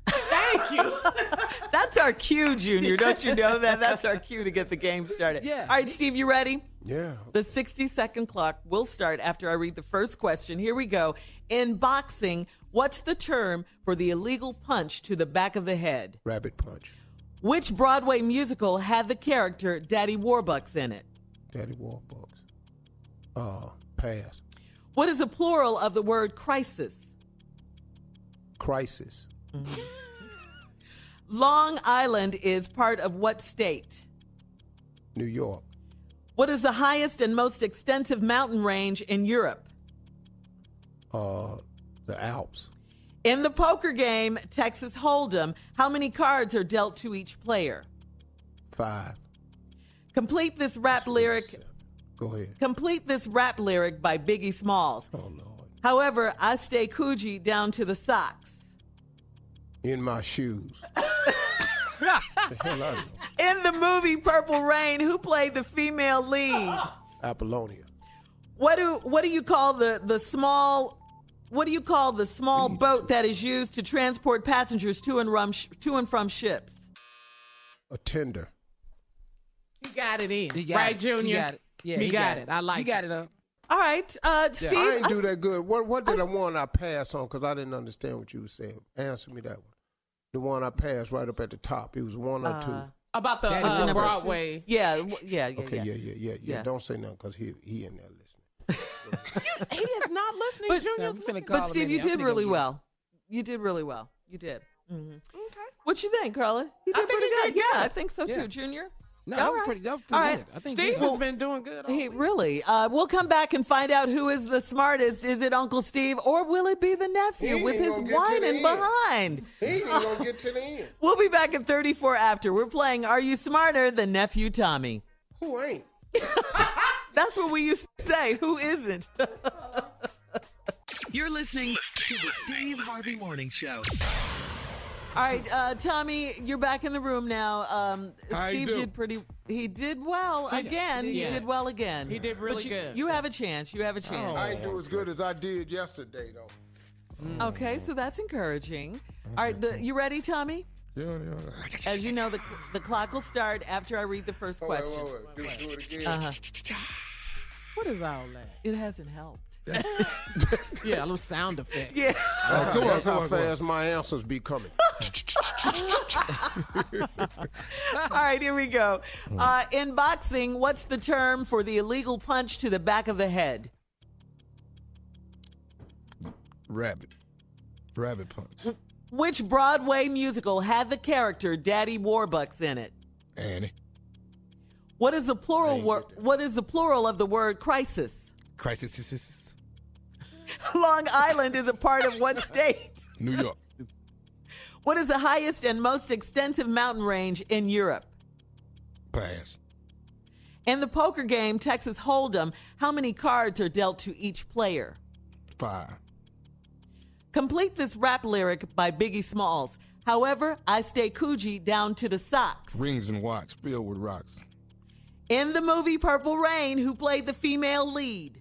Thank you. *laughs* that's our cue, Junior. Don't you know that? That's our cue to get the game started. Yeah. All right, Steve, you ready? Yeah. The 60 second clock will start after I read the first question. Here we go. In boxing, what's the term for the illegal punch to the back of the head? Rabbit punch. Which Broadway musical had the character Daddy Warbucks in it? Daddy Warbucks. Uh, pass. What is the plural of the word crisis? Crisis. *laughs* Long Island is part of what state? New York. What is the highest and most extensive mountain range in Europe? Uh, the Alps. In the poker game Texas Hold'em, how many cards are dealt to each player? Five. Complete this rap lyric. Go ahead. Complete this rap lyric by Biggie Smalls. Oh Lord. However, I stay Coogi down to the socks. In my shoes. *laughs* the hell I know. In the movie Purple Rain, who played the female lead? Apollonia. What do what do you call the the small what do you call the small boat that is used to transport passengers to and from to and from ships? A tender. You got it in. He got right, it. Junior? He got it. Yeah, he, he got, got it. it. I like You got it up. All right, uh, Steve. I ain't do that good. What what did I want I pass on? Because I didn't understand what you were saying. Answer me that one. The one I passed right up at the top. It was one or two. Uh, About the uh, Broadway. Yeah, yeah, yeah, Okay, yeah. yeah, yeah, yeah, yeah. Yeah. Don't say nothing because he he in there listening. He is not listening. But- Junior's I'm finna But Steve, you did really well. You did really well. You did. hmm Okay. What you think, Carla? You I did think pretty good. did Yeah, good. I think so Yeah. too, Junior. No, All that was pretty. That was All pretty right. I think Steve he has did. been doing good. all He week. really. Uh, we'll come back and find out who is the smartest. Is it Uncle Steve or will it be the nephew He with his gonna get to the whining behind? He ain't gonna get to the end. *laughs* We'll be back at 34 after. We're playing Are You Smarter Than Nephew Tommy? Who ain't? *laughs* That's what we used to say. Who isn't? *laughs* You're listening to the Steve Harvey Morning Show. All right, uh, Tommy, you're back in the room now. Um, How Steve do? did pretty. He did well again. He did well again. He did But really you, good. You have a chance. You have a chance. I ain't do as good as I did yesterday though. Okay, so that's encouraging. All right, the, you ready, Tommy? Yeah, yeah. As you know, the the clock will start after I read the first Oh, wait, question. wait, wait. Do, do it again. Uh-huh. What is all that? It hasn't helped. *laughs* Yeah, a little sound effect. Yeah. That's, come on, that's how on, come on. fast my answers be coming. *laughs* All right, here we go. Uh, in boxing, what's the term for the illegal punch to the back of the head? Rabbit. Rabbit punch. Which Broadway musical had the character Daddy Warbucks in it? Annie. What is the plural word? What is the plural of the word crisis? Crisis. *laughs* Long Island is a part of what state? *laughs* New York. What is the highest and most extensive mountain range in Europe? Pass. In the poker game Texas Hold'em, how many cards are dealt to each player? Five. Complete this rap lyric by Biggie Smalls. However, I stay Coogi down to the socks. Rings and watch filled with rocks. In the movie Purple Rain, who played the female lead?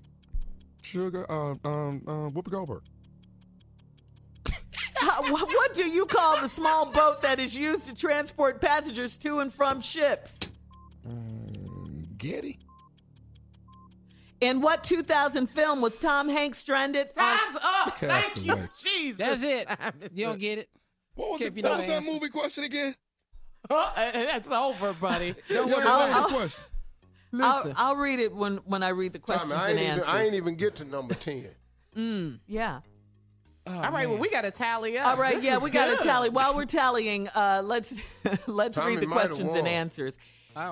Sugar. Um. Um. Um. Whoopi Goldberg. *laughs* How- wh- what do you call the small boat that is used to transport passengers to and from ships? Getty. In what 2000 film was Tom Hanks stranded? on- Time's up. Thank you, *laughs* Jesus. That's it. You don't get it. What was, Can't the, what was that movie question again? Uh, *laughs* That's over, buddy. Don't worry what about the question? I'll, I'll read it when, when I read the questions Tommy, I and ain't, even, answers. I ain't even get to number 10. *laughs* Mm. yeah. Oh, All right, well, we got to tally up. All right, This yeah, we got to tally. While we're tallying, uh, let's *laughs* let's Tommy read the questions and answers.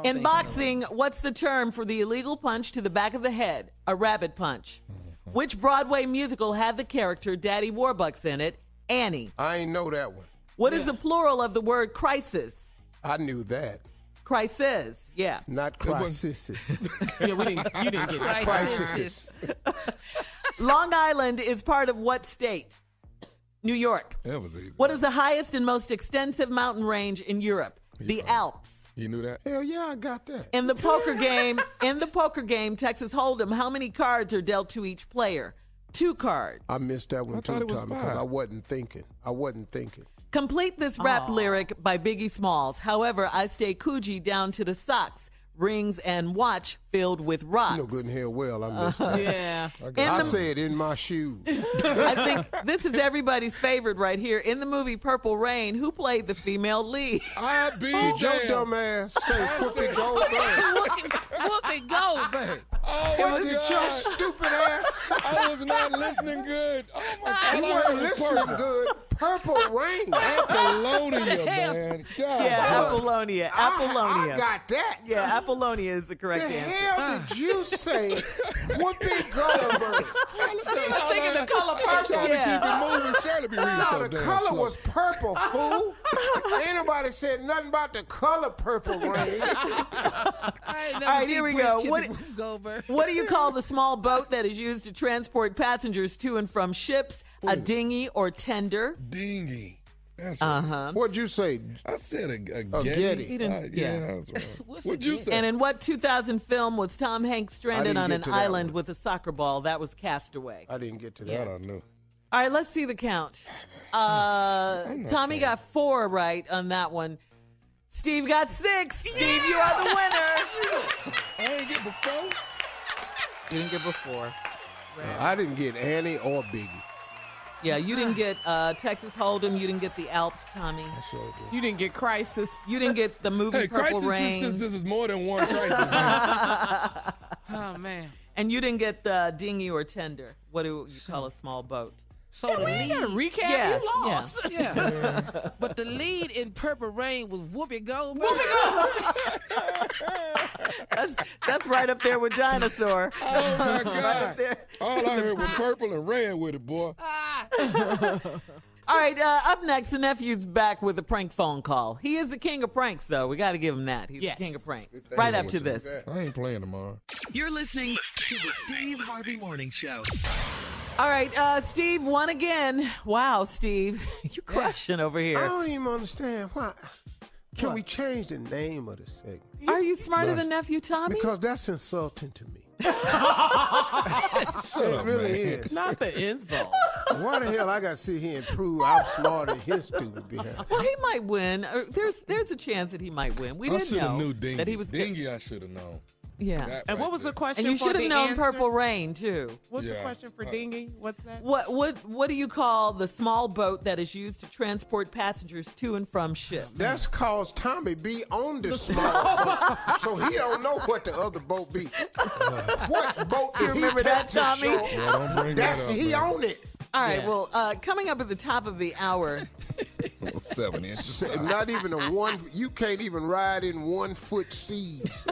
In boxing, what's the term for the illegal punch to the back of the head? A rabbit punch. Which Broadway musical had the character Daddy Warbucks in it? Annie. I ain't know that one. What is the plural of the word crisis? I knew that. Crisis. Yeah. Not crisis. *laughs* Yeah, we didn't. You didn't get it. Crisis. *laughs* Long Island is part of what state? New York. That was easy. What is the highest and most extensive mountain range in Europe? The Alps. You knew that? Hell yeah, I got that. In the poker game, in the poker game, Texas Hold'em, how many cards are dealt to each player? Two cards. I missed that one I too, thought Tommy, because. I wasn't thinking. I wasn't thinking. Complete this rap lyric by Biggie Smalls. However, I stay Coogi down to the socks, rings, and watch filled with rocks. You know good and hell well uh-huh. I missed that. Yeah. In I the- said in my shoes. *laughs* I think this is everybody's favorite right here. In the movie Purple Rain, who played the female lead? I be Did your damned. dumb ass say Whoopi Goldberg? Whoopi Goldberg. Oh, oh What my did your God. stupid ass? I was not listening good. Oh my God. You I heard weren't listening good. Purple *laughs* rain. Apollonia, man. God. Yeah, Apollonia. Apollonia. I, I got that. yeah, Apollonia is the correct The answer. hell did uh. you say? Whoopi Goldberg. I was *laughs* thinking the color I'm trying purple. to keep it moving. Shirley be reading No, the color slow. was purple, fool. *laughs* Ain't nobody said nothing about the color purple rain. I ain't never All right, seen here we go. What- Goldberg. What do you call the small boat that is used to transport passengers to and from ships? A dinghy or tender? Dingy. That's right. Uh-huh. What'd you say? I said a, a, A Getty. Getty. He didn't- Uh, yeah. yeah, that's right. *laughs* What'd you say? And in what 2000 film was Tom Hanks stranded didn't on get an to that island one. with a soccer ball? That was Castaway. I didn't get to that that. I knew. All right, let's see the count. *sighs* Uh, Tommy got four right on that one. Steve got six. Steve, you are the winner. *laughs* I ain't get before. You didn't get before. I didn't get Annie or Biggie. Yeah, you didn't get uh, Texas Hold'em. You didn't get the Alps, Tommy. I sure did. You didn't get crisis. You didn't get the movie Hey, Purple crisis Rain. is, this is more than one *laughs* crisis. Oh man. And you didn't get the dinghy or tender. What do you call a small boat? So the We got a lead, recap. Yeah, you lost. *laughs* yeah. but the lead in Purple Rain was Whoopi Goldberg. *laughs* That's, that's right up there with Dinosaur. oh my *laughs* Right up God. there. All I heard was purple and ran with it, boy. All right, uh, up next, the nephew's back with a prank phone call. He is the king of pranks, though. We got to give him that. He's Yes. the king of pranks. Right after With you. this. I ain't playing tomorrow. You're listening to the Steve Harvey Morning Show. All right, uh, Steve one again. Wow, Steve, *laughs* you crushing over here. I here. don't even understand why. Can What? we change the name of the segment? Are you smarter than nephew Tommy? Because that's insulting to me. Shut It up, really man. is. Not the insult. Why the hell I got to sit here and prove I'm smarter than his stupid behind? well, he might win. Uh, There's there's a chance that he might win. We I didn't should have know knew Dingy. that he was. Dingy, I should have known. Yeah. That And right what was the question? And you should have known answer? Purple Rain too. What's the question for Uh, Dingy? What's that? What what what do you call the small boat that is used to transport passengers to and from ship? That's cause Tommy be on this small boat, so he don't know what the other boat be. *laughs* what boat You did remember he that, Tommy? shore? Well, don't bring That's that up, he man. on it. All right. Yeah. Well, uh, coming up at the top of the hour, *laughs* Seven inches. *laughs* Not even a one. You can't even ride in one foot seas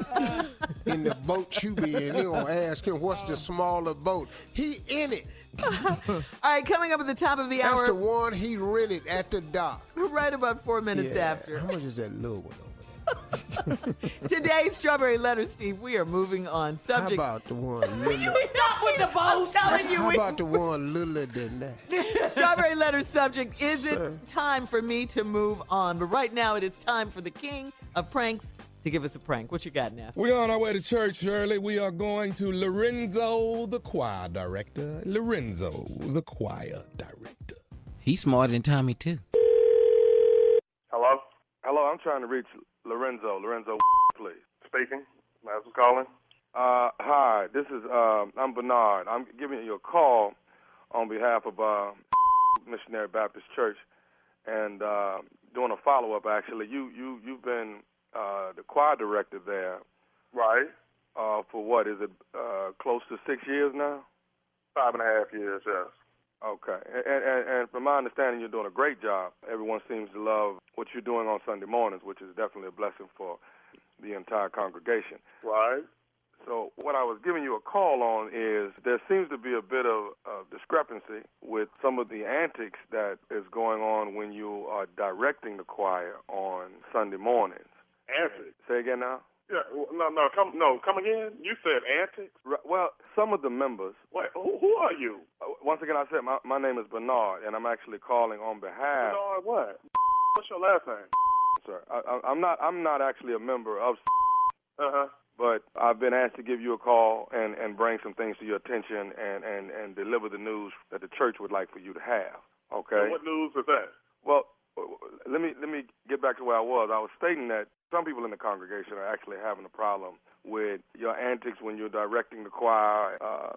in the boat you be in. You gonna ask him what's the smaller boat? He in it. *laughs* all right. Coming up at the top of the That's hour, the one he rented at the dock. *laughs* right about four minutes Yeah. after. How much is that little one over there? *laughs* Today's strawberry letter, Steve. We are moving on. Subject. How about the one *laughs* little? Stop with the boat. I'm telling you. How we- about the one littler than that? *laughs* Strawberry letter subject. Is Sir. it time for me to move on? But right now, it is time for the king of pranks to give us a prank. What you got, Neff? We're on our way to church, Shirley. We are going to Lorenzo, the choir director. Lorenzo, the choir director. He's smarter than Tommy too. Hello? Hello, I'm trying to reach Lorenzo. Lorenzo, *laughs* please. Speaking. That's Who's calling? Uh, hi, this is uh, I'm Bernard. I'm giving you a call on behalf of uh, *laughs* Missionary Baptist Church, and uh, doing a follow up. Actually, you you you've been uh, the choir director there, right? Uh, for what is it? Uh, close to six years now. Five and a half years, yes. Okay, and, and, and from my understanding, you're doing a great job. Everyone seems to love what you're doing on Sunday mornings, which is definitely a blessing for the entire congregation. Right. So what I was giving you a call on is there seems to be a bit of, of discrepancy with some of the antics that is going on when you are directing the choir on Sunday mornings. Antics. Say again now. Yeah, no, no, come, no, come again. You said antics. Right, well, some of the members. Wait, who, who are you? Uh, once again, I said my my name is Bernard, and I'm actually calling on behalf. Bernard, what? *laughs* What's your last name? Sir, I, I, I'm not. I'm not actually a member of. *laughs* Uh huh. But I've been asked to give you a call and and bring some things to your attention and and and deliver the news that the church would like for you to have. Okay. So what news is that? Well, let me let me get back to where I was. I was stating that some people in the congregation are actually having a problem with your antics when you're directing the choir, uh,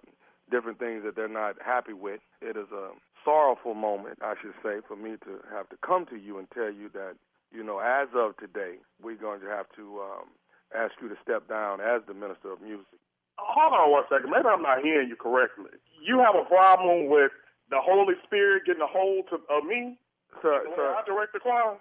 different things that they're not happy with. It is a sorrowful moment, I should say, for me to have to come to you and tell you that, you know, as of today, we're going to have to um, ask you to step down as the minister of music. Hold on one second. Maybe I'm not hearing you correctly. You have a problem with the Holy Spirit getting a hold of, of me? Sir, when sir. I direct the choir?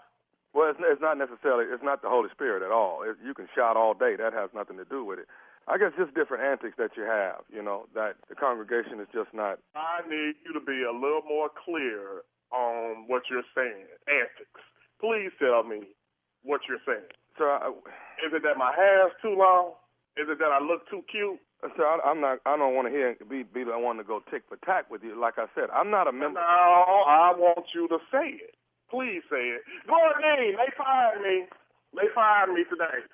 Well, it's, it's not necessarily, it's not the Holy Spirit at all. It, you can shout all day. That has nothing to do with it. I guess just different antics that you have, you know, that the congregation is just not. I need you to be a little more clear on what you're saying. Antics. Please tell me what you're saying. Sir, I, Is it that my hair's too long? Is it that I look too cute? sir, I, I'm not. I don't want to hear be be the one to go tick for tack with you. Like I said, I'm not a member. No, I want you to say it. Please say it. Gordon, they fired me. They fired me today.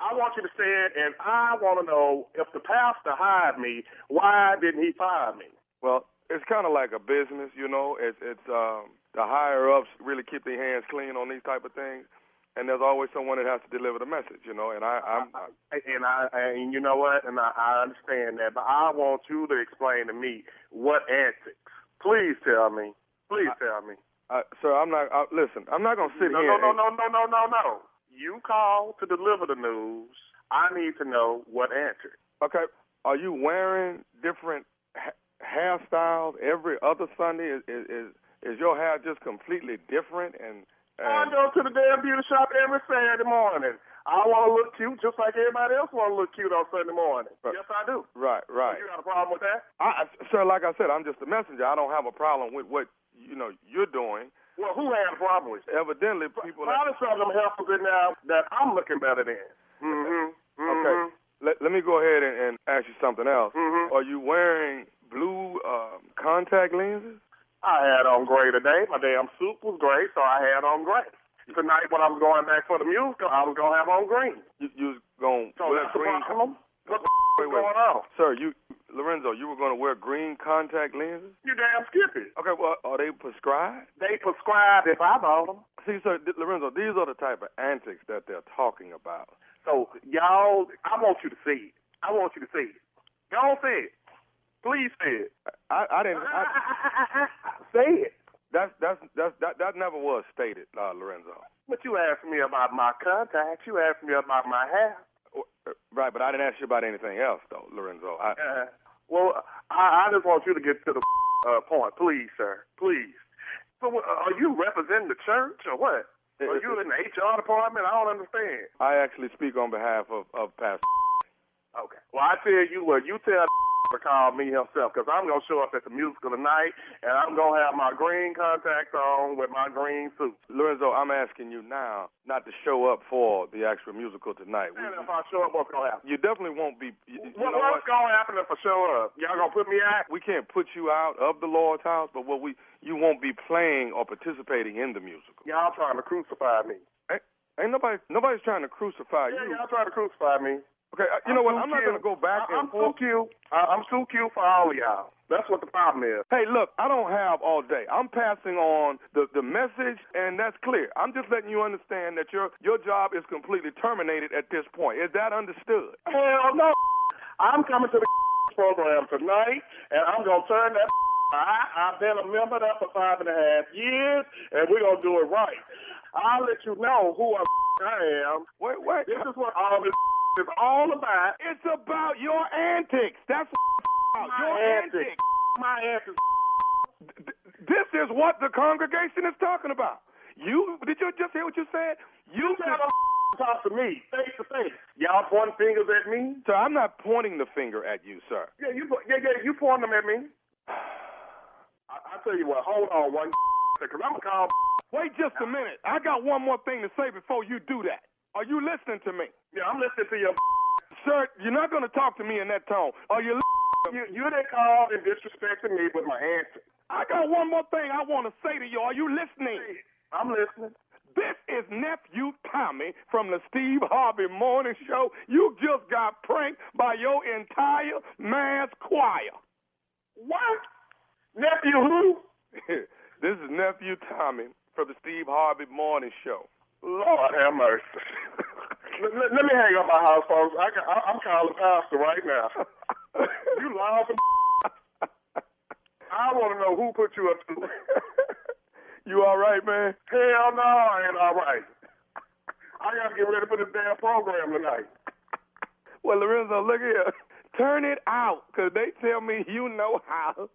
I want you to say it, and I want to know if the pastor hired me, why didn't he fire me? Well, it's kind of like a business, you know. It's it's um, the higher ups really keep their hands clean on these type of things, and there's always someone that has to deliver the message, you know. And I, I'm, I, And I, and you know what? And I, I understand that, but I want you to explain to me what antics. Please tell me. Please tell me. I, sir, I'm not. I, listen, I'm not gonna sit no, here. no, and- no, no, no, no, no, no. You call to deliver the news. I need to know what antics. Okay, are you wearing different ha- hairstyles every other Sunday? Is, is is is your hair just completely different? And, I go to the damn beauty shop every Saturday morning. I want to look cute just like everybody else want to look cute on Sunday morning. Yes, I do. right, right. You got a problem with that? I, I- sir, like I said, I'm just a messenger. I don't have a problem with what you know you're doing. Well, who had a problem with it? Evidently, people. Probably some of them heifers in there that I'm looking better than. Mm-hmm. Okay. Let, let me go ahead and, and ask you something else. Mm-hmm. Are you wearing blue um, contact lenses? I had on gray today. My damn suit was gray, so I had on gray. Tonight, when I was going back for the musical, I was gonna have on green. You, you was going to So wear green? problem. What the Wait, wait. going on? Sir, you Lorenzo, you were going to wear green contact lenses? You damn skippy. Okay, well, are they prescribed? They prescribed if I bought them. See, sir, Lorenzo, these are the type of antics that they're talking about. So y'all, I want you to see it. I want you to see it. Go on, say it. Please say it. I, I didn't. I, *laughs* say it. that's that's that's that that never was stated, uh, Lorenzo. But you asked me about my contacts. You asked me about my hair. Right, but I didn't ask you about anything else, though, Lorenzo. I, Uh, well, I, I just want you to get to the uh, point, please, sir. Please. So, uh, are you representing the church or what? Are you in the HR department? I don't understand. I actually speak on behalf of of Pastor. Okay. Well, I tell you what, you tell to call me himself because I'm going to show up at the musical tonight and I'm going to have my green contacts on with my green suit. Lorenzo, I'm asking you now not to show up for the actual musical tonight. And if I show up, what's going to happen? You definitely won't be. You, you What, what's what? going to happen if I show up? Y'all going to put me out? We can't put you out of the Lord's house, but what we you won't be playing or participating in the musical. Y'all trying to crucify me. Ain't, ain't nobody nobody's trying to crucify Yeah, you. y'all trying to crucify me. Okay, uh, you know what? I'm not gonna go back I- and I'm forth. too cute. I- I'm too cute for all of y'all. That's what the problem is. Hey, look, I don't have all day. I'm passing on the, the message, and that's clear. I'm just letting you understand that your your job is completely terminated at this point. Is that understood? Hell no. I'm coming to the *laughs* program tonight, and I'm gonna turn that. *laughs* I, I've been a member there for five and a half years, and we're gonna do it right. I'll let you know who I, *laughs* I am. Wait, wait. This is what all this is all about. It's about your antics. That's what My your antics. antics. My antics. This is what the congregation is talking about. You did you just hear what you said? You tell them talk to me face to face. Y'all pointing fingers at me. Sir, I'm not pointing the finger at you, sir. Yeah, you yeah yeah you pointing them at me. *sighs* I, I tell you what, hold on one *laughs* second. I'm gonna call. Wait just a minute. I got one more thing to say before you do that. Are you listening to me? Yeah, I'm listening to you. *laughs* Sir, you're not going to talk to me in that tone. Are you You you done called and disrespected me with my answer. I got one more thing I want to say to you. Are you listening? I'm listening. This is nephew Tommy from the Steve Harvey Morning Show. You just got pranked by your entire mass choir. What? Nephew who? *laughs* this is nephew Tommy from the Steve Harvey Morning Show. Lord have mercy. *laughs* let, let- me hang up my house phones. I, I, I'm calling Pastor right now. *laughs* you laughing? I want to know who put you up to. *laughs* You all right, man? Hell no, I ain't all right. I got to get ready for this damn program tonight. Well, Lorenzo, look here. Turn it out, 'cause they tell me you know how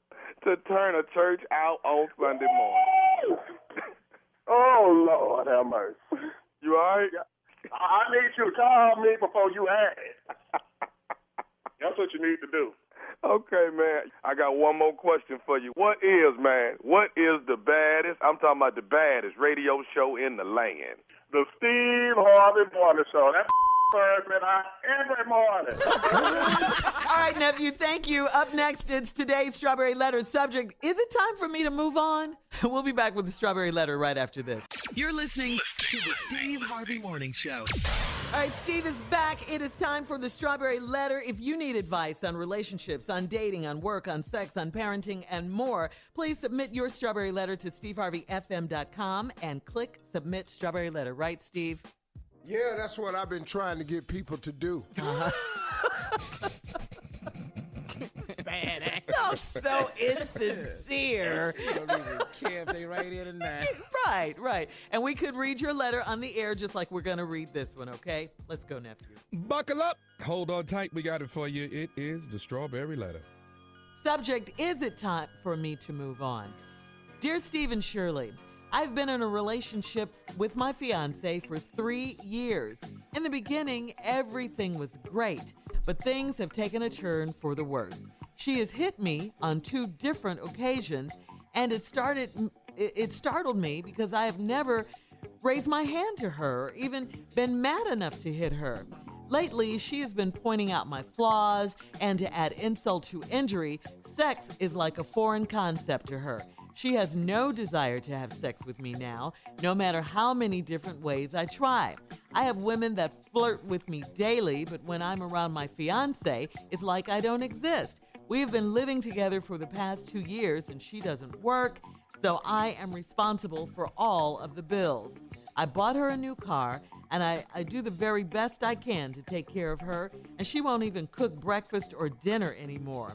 to turn a church out on Sunday morning. *laughs* Oh, Lord have mercy. You all right? I need you to call me before you ask. *laughs* That's what you need to do. Okay, man. I got one more question for you. What is, man, what is the baddest, I'm talking about the baddest radio show in the land? The Steve Harvey Morning Show. That's first midnight every morning. *laughs* All right, nephew, thank you. Up next, it's today's Strawberry Letter subject. Is it time for me to move on? *laughs* We'll be back with the Strawberry Letter right after this. You're listening to the Steve Harvey Morning Show. All right, Steve is back. It is time for the Strawberry Letter. If you need advice on relationships, on dating, on work, on sex, on parenting, and more, please submit your Strawberry Letter to steveharveyfm.com and click Submit Strawberry Letter. Right, Steve? Yeah, that's what I've been trying to get people to do. Uh-huh. *laughs* So, so insincere. *laughs* don't even care if they write in or not. Right, right. And we could read your letter on the air just like we're going to read this one, okay? Let's go, nephew. Buckle up. Hold on tight. We got it for you. It is the strawberry letter. Subject Is it time for me to move on? Dear Stephen Shirley, I've been in a relationship with my fiance for three years. In the beginning, everything was great, but things have taken a turn for the worse. She has hit me on two different occasions, and it started. It startled me because I have never raised my hand to her or even been mad enough to hit her. Lately, she has been pointing out my flaws, and to add insult to injury, sex is like a foreign concept to her. She has no desire to have sex with me now, no matter how many different ways I try. I have women that flirt with me daily, but when I'm around my fiance, it's like I don't exist. We have been living together for the past two years, and she doesn't work, so I am responsible for all of the bills. I bought her a new car, and I, I do the very best I can to take care of her, and she won't even cook breakfast or dinner anymore.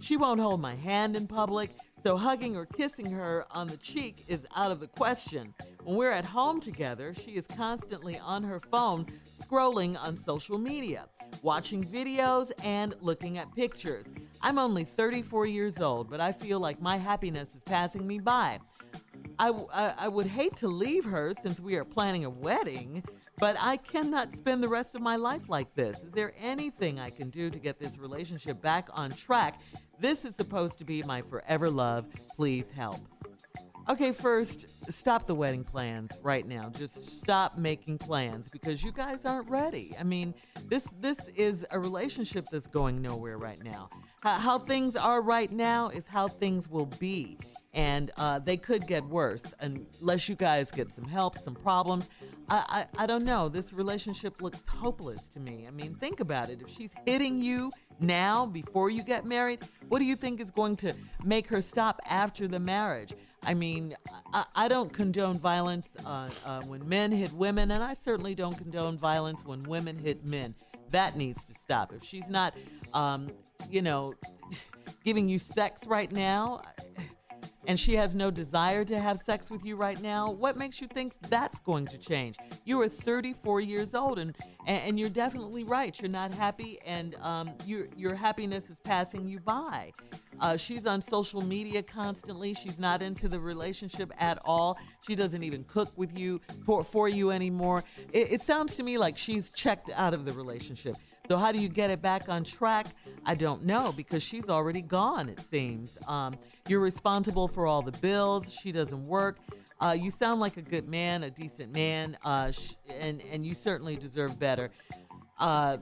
She won't hold my hand in public, so hugging or kissing her on the cheek is out of the question. When we're at home together, she is constantly on her phone scrolling on social media, watching videos, and looking at pictures. I'm only 34 years old, but I feel like my happiness is passing me by. I, I, would hate to leave her since we are planning a wedding, but I cannot spend the rest of my life like this. Is there anything I can do to get this relationship back on track? This is supposed to be my forever love. Please help. Okay, first, stop the wedding plans right now. Just stop making plans because you guys aren't ready. I mean, this this is a relationship that's going nowhere right now. How, how things are right now is how things will be. And uh, they could get worse unless you guys get some help, some problems. I, I, I don't know. This relationship looks hopeless to me. I mean, think about it. If she's hitting you now before you get married, what do you think is going to make her stop after the marriage? I mean, I, I don't condone violence uh, uh, when men hit women, and I certainly don't condone violence when women hit men. That needs to stop. If she's not, um, you know, *laughs* giving you sex right now, and she has no desire to have sex with you right now, what makes you think that's going to change? You are 34 years old, and and you're definitely right. You're not happy, and um, your your happiness is passing you by. Uh, she's on social media constantly. She's not into the relationship at all. She doesn't even cook with you for for you anymore. It, it sounds to me like she's checked out of the relationship. So how do you get it back on track? I don't know because she's already gone. It seems um, you're responsible for all the bills. She doesn't work. Uh, you sound like a good man, a decent man, uh, sh- and and you certainly deserve better. Uh,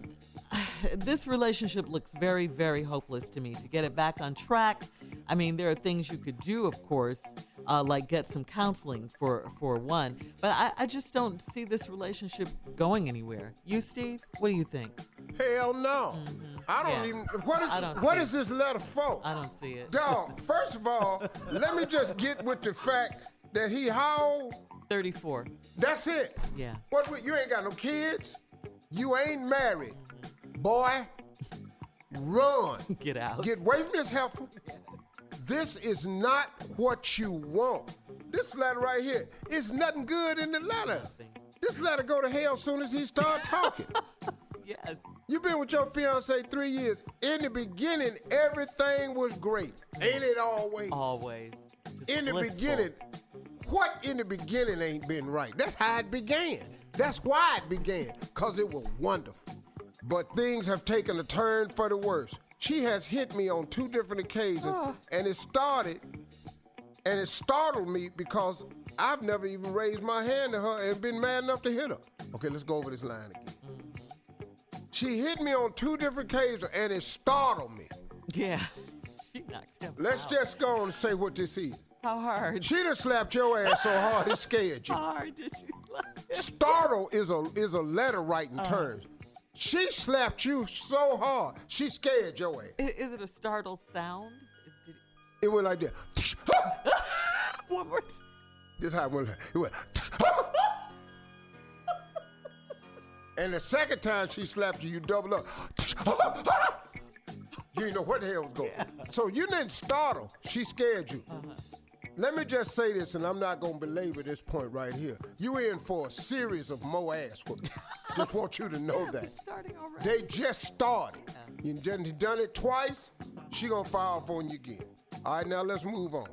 *laughs* this relationship looks very, very hopeless to me. To get it back on track, I mean, there are things you could do, of course, uh, like get some counseling for for one. But I, I just don't see this relationship going anywhere. You, Steve, what do you think? Hell no. I don't Yeah. even. What is what is don't what see is this letter for? I don't see it. Dog. *laughs* First of all, let me just get with the fact that he how 34. That's it. Yeah. What? You ain't got no kids. You ain't married, boy. Run. *laughs* Get out. Get away from this heifer. This is not what you want. This letter right here is nothing good in the letter. This letter go to hell soon as he start talking. *laughs* yes. You've been with your fiance three years. In the beginning, everything was great. Ain't it always? Always. in the blissful. beginning, what in the beginning ain't been right? That's how it began. That's why it began, because it was wonderful. But things have taken a turn for the worse. She has hit me on two different occasions, and it started, and it startled me because I've never even raised my hand to her and been mad enough to hit her. Okay, let's go over this line again. She hit me on two different occasions, and it startled me. Yeah. *laughs* She knocked him Let's out. just go on and say what this is. How hard? She done slapped your ass so hard it scared you. How hard did she slap him? Startle is a is a letter writing Uh-huh. term. She slapped you so hard she scared your ass. Is it a startle sound? Did It went like that. *laughs* it, one more time. This how it went. It went. and the second time she slapped you, you double up. you didn't know what the hell was going. So you didn't startle. She scared you. Uh-huh. Let me just say this, and I'm not gonna belabor this point right here. You in for a series of mo ass whooping. *laughs* just want you to know that. They just started. You done, you done it twice, she gonna fire off on you again. All right, now let's move on.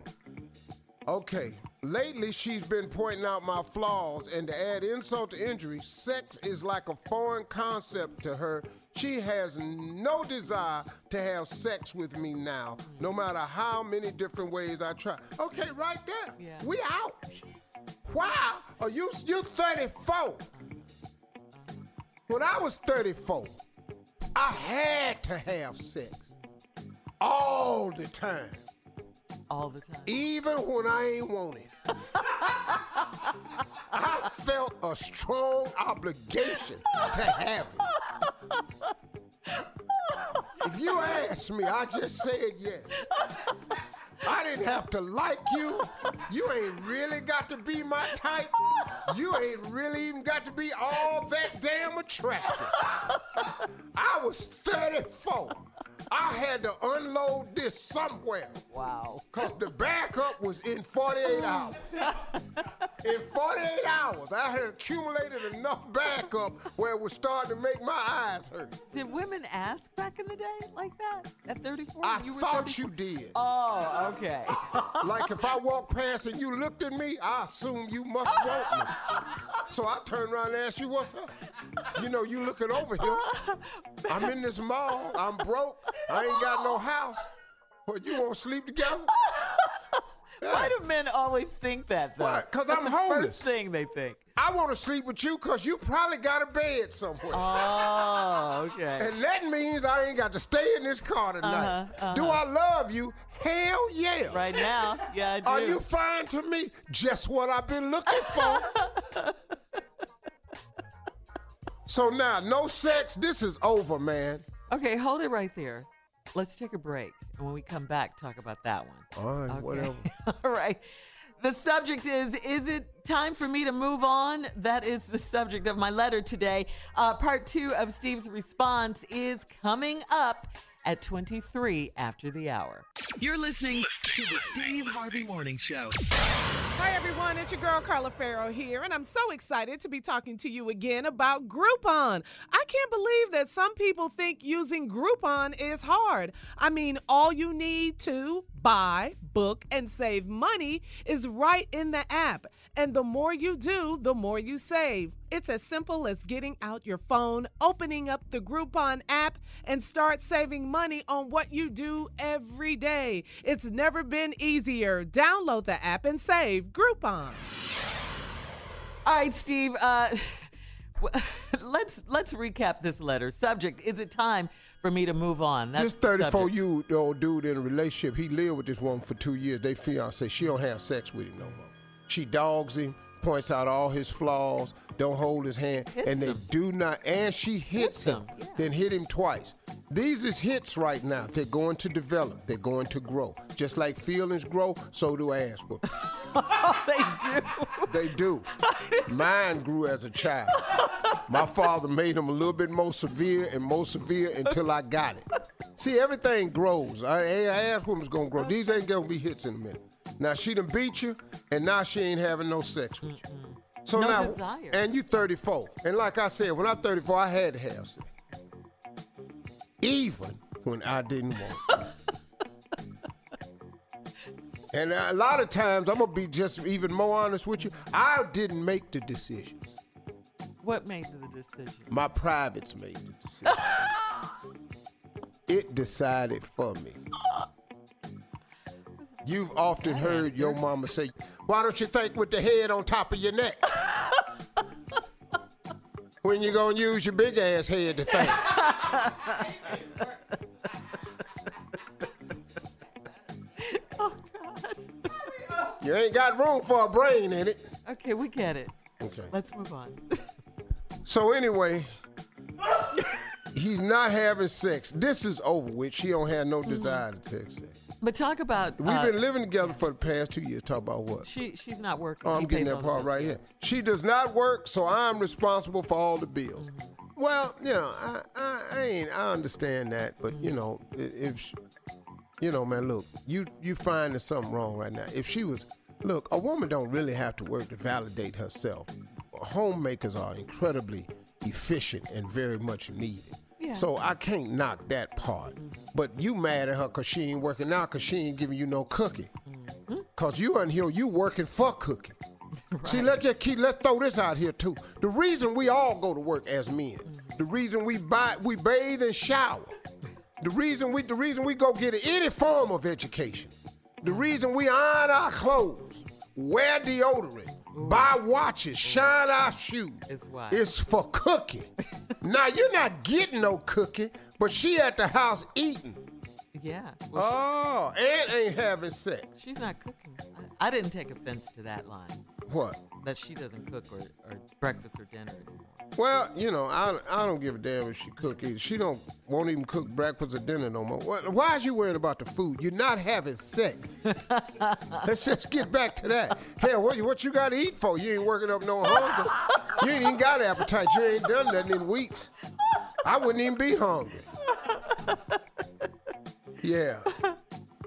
Okay, lately she's been pointing out my flaws, and to add insult to injury, sex is like a foreign concept to her. She has no desire to have sex with me now, no matter how many different ways I try. Okay, right there. Yeah. We out. Why Are you you 34? When I was 34, I had to have sex all the time, All the time. even when I ain't want it. I felt a strong obligation to have it. If you ask me, I just said yes. I didn't have to like you. You ain't really got to be my type. You ain't really even got to be all that damn attractive. I was 34. I had to unload this somewhere. Wow. Because the backup was in 48 hours. *laughs* In 48 hours, I had accumulated enough backup where it was starting to make my eyes hurt. Did women ask back in the day like that at 34? I you were thought 34? you did. Oh, okay. *laughs* Like if I walked past and you looked at me, I assume you must want me. *laughs* So I turned around and asked you, what's up? You know, you looking over here. I'm in this mall. I'm broke. I ain't got no house. But you want to sleep together? *laughs* Why do men always think that though? Because I'm the homeless. First thing they think. I want to sleep with you because you probably got a bed somewhere. Oh, okay. And that means I ain't got to stay in this car tonight. Uh-huh, Do I uh-huh. love you? Hell yeah. Right now, yeah, I do. Are you fine to me? Just what I've been looking for. *laughs* so now, no sex. This is over, man. Okay, hold it right there. Let's take a break, and when we come back, talk about that one. All right, Okay. whatever. *laughs* All right. The subject is Is it time for me to move on? That is the subject of my letter today. Uh, part two of Steve's response is coming up at 23 after the hour. You're listening to the Steve Harvey Morning Show. Hi, everyone. It's your girl, Carla Ferrell here, and I'm so excited to be talking to you again about Groupon. I can't believe that some people think using Groupon is hard. I mean, all you need to buy, book, and save money is right in the app. And the more you do, the more you save. It's as simple as getting out your phone, opening up the Groupon app, and start saving money on what you do every day. It's never been easier. Download the app and save Groupon. All right, Steve. Uh, *laughs* *laughs* let's let's recap this letter. Subject: Is it time for me to move on? this the 34 subject. year old dude in a relationship, he lived with this woman for two years. They fiance, she don't have sex with him no more. She dogs him, points out all his flaws, don't hold his hand, and they do not. And she hits, him, then hit him twice. These is hits right now. They're going to develop. They're going to grow. Just like feelings grow, so do ass *laughs* whooping. they do. They do. Mine grew as a child. My father made them a little bit more severe and more severe until I got it. See, everything grows. Ass woman's gonna grow. These ain't gonna be hits in a minute. Now she done beat you, and now she ain't having no sex with you. So No now, desire. and you 34. And like I said, when I'm 34, I had to have sex. Even when I didn't want. it. *laughs* And a lot of times, I'm gonna be just even more honest with you. I didn't make the decision. What made the decision? My privates made the decision. *laughs* it decided for me. You've often heard your mama say, "Why don't you think with the head on top of your neck?" *laughs* when you gonna use your big ass head to think? *laughs* Oh, you ain't got room for a brain in it. Okay, we get it. Okay. Let's move on. *laughs* So anyway, he's not having sex. This is over with. She don't have no desire to have sex. But talk about We've uh, been living together for the past two years. Talk about what? She she's not working. Oh, I'm He getting that part right here. She does not work, so I'm responsible for all the bills. Mm-hmm. Well, you know, I, I, I ain't. I understand that, but you know, if you know, man, look, you you finding something wrong right now. If she was, look, a woman don't really have to work to validate herself. Homemakers are incredibly efficient and very much needed. Yeah. So I can't knock that part. But you mad at her because she ain't working out because she ain't giving you no cookie. Hmm? Cause you in here, you working for cookie. *laughs* See, let's just keep let's throw this out here too. The reason we all go to work as men, the reason we buy we bathe and shower, the reason we the reason we go get any form of education, the reason we iron our clothes, wear deodorant, buy watches, shine our shoes, why. is for cooking. *laughs* now you're not getting no cookie, but she at the house eating. Yeah. Oh, and ain't having sex. She's not cooking. I, didn't take offense to that line. What? That she doesn't cook or, or breakfast or dinner anymore. Well, you know, I, I don't give a damn if she cook either. She don't won't even cook breakfast or dinner no more. Why, why is you worried about the food? You're not having sex. *laughs* Let's just get back to that. Hell, what, you- what you got to eat for? You ain't working up no hunger. You ain't even got appetite. You ain't done nothing in weeks. I wouldn't even be hungry. Yeah.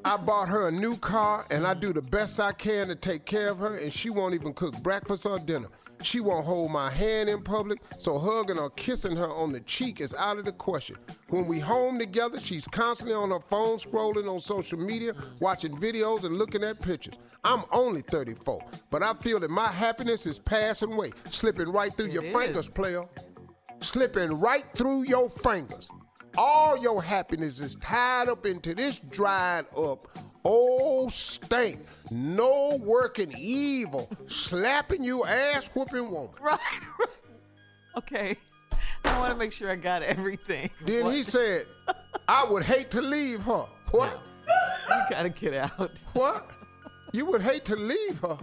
I bought her a new car and I do the best I can to take care of her and she won't even cook breakfast or dinner. She won't hold my hand in public, so hugging or kissing her on the cheek is out of the question. When we home together, she's constantly on her phone scrolling on social media, watching videos and looking at pictures. I'm only 34, but I feel that my happiness is passing away, slipping right through your is. fingers, player. Slipping right through your fingers. All your happiness is tied up into this dried up Old stank, no working evil, slapping you ass whooping woman. Right, right. Okay. I want to make sure I got everything. Then What? he said, I would hate to leave her. What? You gotta get out. What? You would hate to leave her.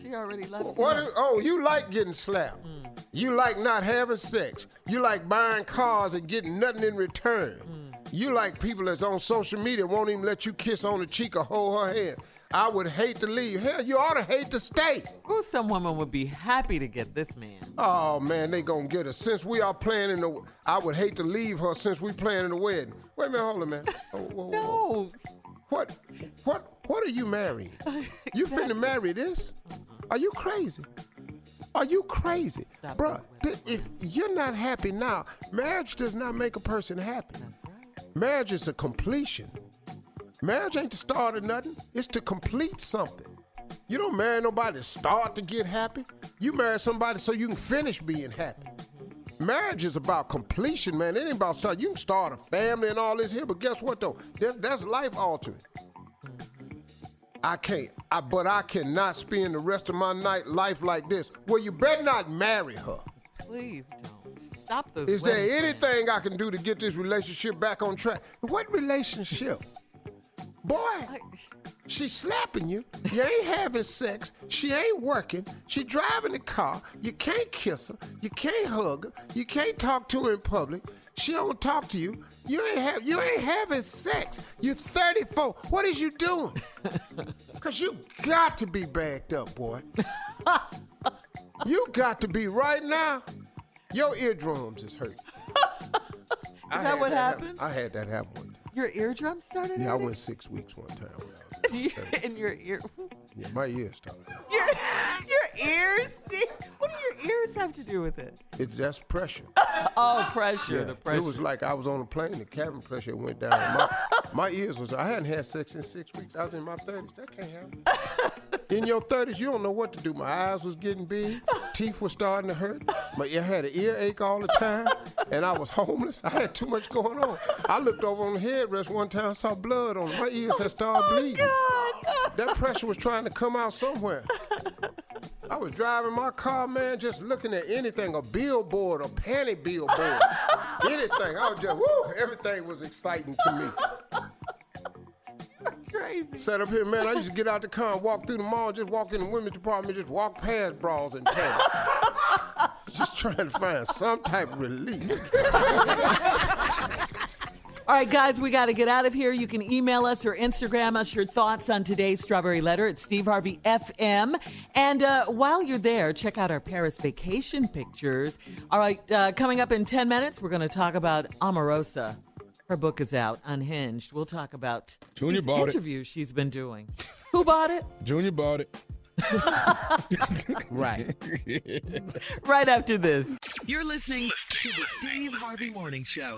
She already left. What? is- oh, you like getting slapped. Mm. You like not having sex. You like buying cars and getting nothing in return. Mm. You like people that's on social media won't even let you kiss on the cheek or hold her hand. I would hate to leave. Hell, you ought to hate to stay. Ooh, some woman would be happy to get this man. Oh man, they gonna get us. Since we are planning the, I would hate to leave her since we planning the wedding. Wait a minute, hold on, man. Oh, whoa, whoa, whoa. No. What, what, what are you marrying? *laughs* You finna marry this? Are you crazy? Are you crazy, Stop Bruh, th- If you're not happy now, marriage does not make a person happy. Marriage is a completion. Marriage ain't the start of nothing. It's to complete something. You don't marry nobody to start to get happy. You marry somebody so you can finish being happy. Marriage is about completion, man. It ain't about start. You can start a family and all this here, but guess what though? That's, that's life altering. I can't. I, but I cannot spend the rest of my night life like this. Well, you better not marry her. Please don't. Stop those. Is there anything I can do to get this relationship back on track? What relationship? Boy, She's slapping you. You ain't having sex. She ain't working. She driving the car. You can't kiss her. You can't hug her. You can't talk to her in public. She don't talk to you. You ain't have. You ain't having sex. You're 34. What is you doing? *laughs* Cause you got to be backed up, boy. *laughs* you got to be right now. Your eardrums is hurt. *laughs* Is that what happened? I had that happen. Your eardrum started? Yeah, I went six weeks one time. when I was- *laughs* You- in your ear. Yeah, my ears started. Your, your ears? What do your ears have to do with it? It's just pressure. *laughs* Oh, pressure. Yeah, The pressure. It was like I was on a plane, the cabin pressure went down. My, my ears was, I hadn't had sex in six weeks. I was in my 30s. That can't happen. *laughs* In your 30s, you don't know what to do. My eyes was getting big, teeth were starting to hurt. My, I had an earache all the time, and I was homeless. I had too much going on. I looked over on the headrest one time, saw blood on it. My ears had started oh, bleeding. That pressure was trying to come out somewhere. I was driving my car, man, just looking at anything, a billboard, a panty billboard, anything. I was just, woo, everything was exciting to me. Crazy. Set up here, man. I used to get out the car and walk through the mall, just walk in the women's department, just walk past bras and panties. *laughs* just trying to find some type of relief. All right, guys, we got to get out of here. You can email us or Instagram us your thoughts on today's Strawberry Letter at Steve Harvey FM. And uh, while you're there, check out our Paris vacation pictures. All right, uh, coming up in 10 minutes, we're going to talk about Omarosa. Her book is out, Unhinged. We'll talk about Junior these bought it. interviews she's been doing. Who bought it? Junior bought it. Right. *laughs* Right after this. You're listening to the Steve Harvey Morning Show.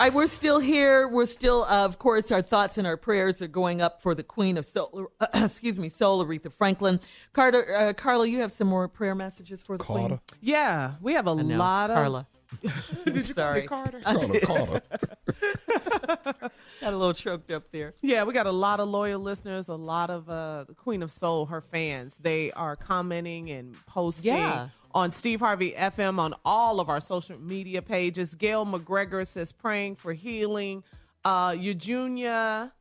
All right, we're still here. We're still, uh, of course, our thoughts and our prayers are going up for the Queen of Soul. *clears throat* excuse me, Soul, Aretha Franklin. Carter, uh, Carla, you have some more prayer messages for the Queen. Yeah, we have a lot of. Carla. *laughs* Did you Sorry. call me Carter? I Carter, did. Carter. *laughs* Got a little choked up there. Yeah, we got a lot of loyal listeners, a lot of uh, the Queen of Soul, her fans. They are commenting and posting Yeah. on Steve Harvey FM on all of our social media pages. Gail McGregor says praying for healing. Uh, Eugenia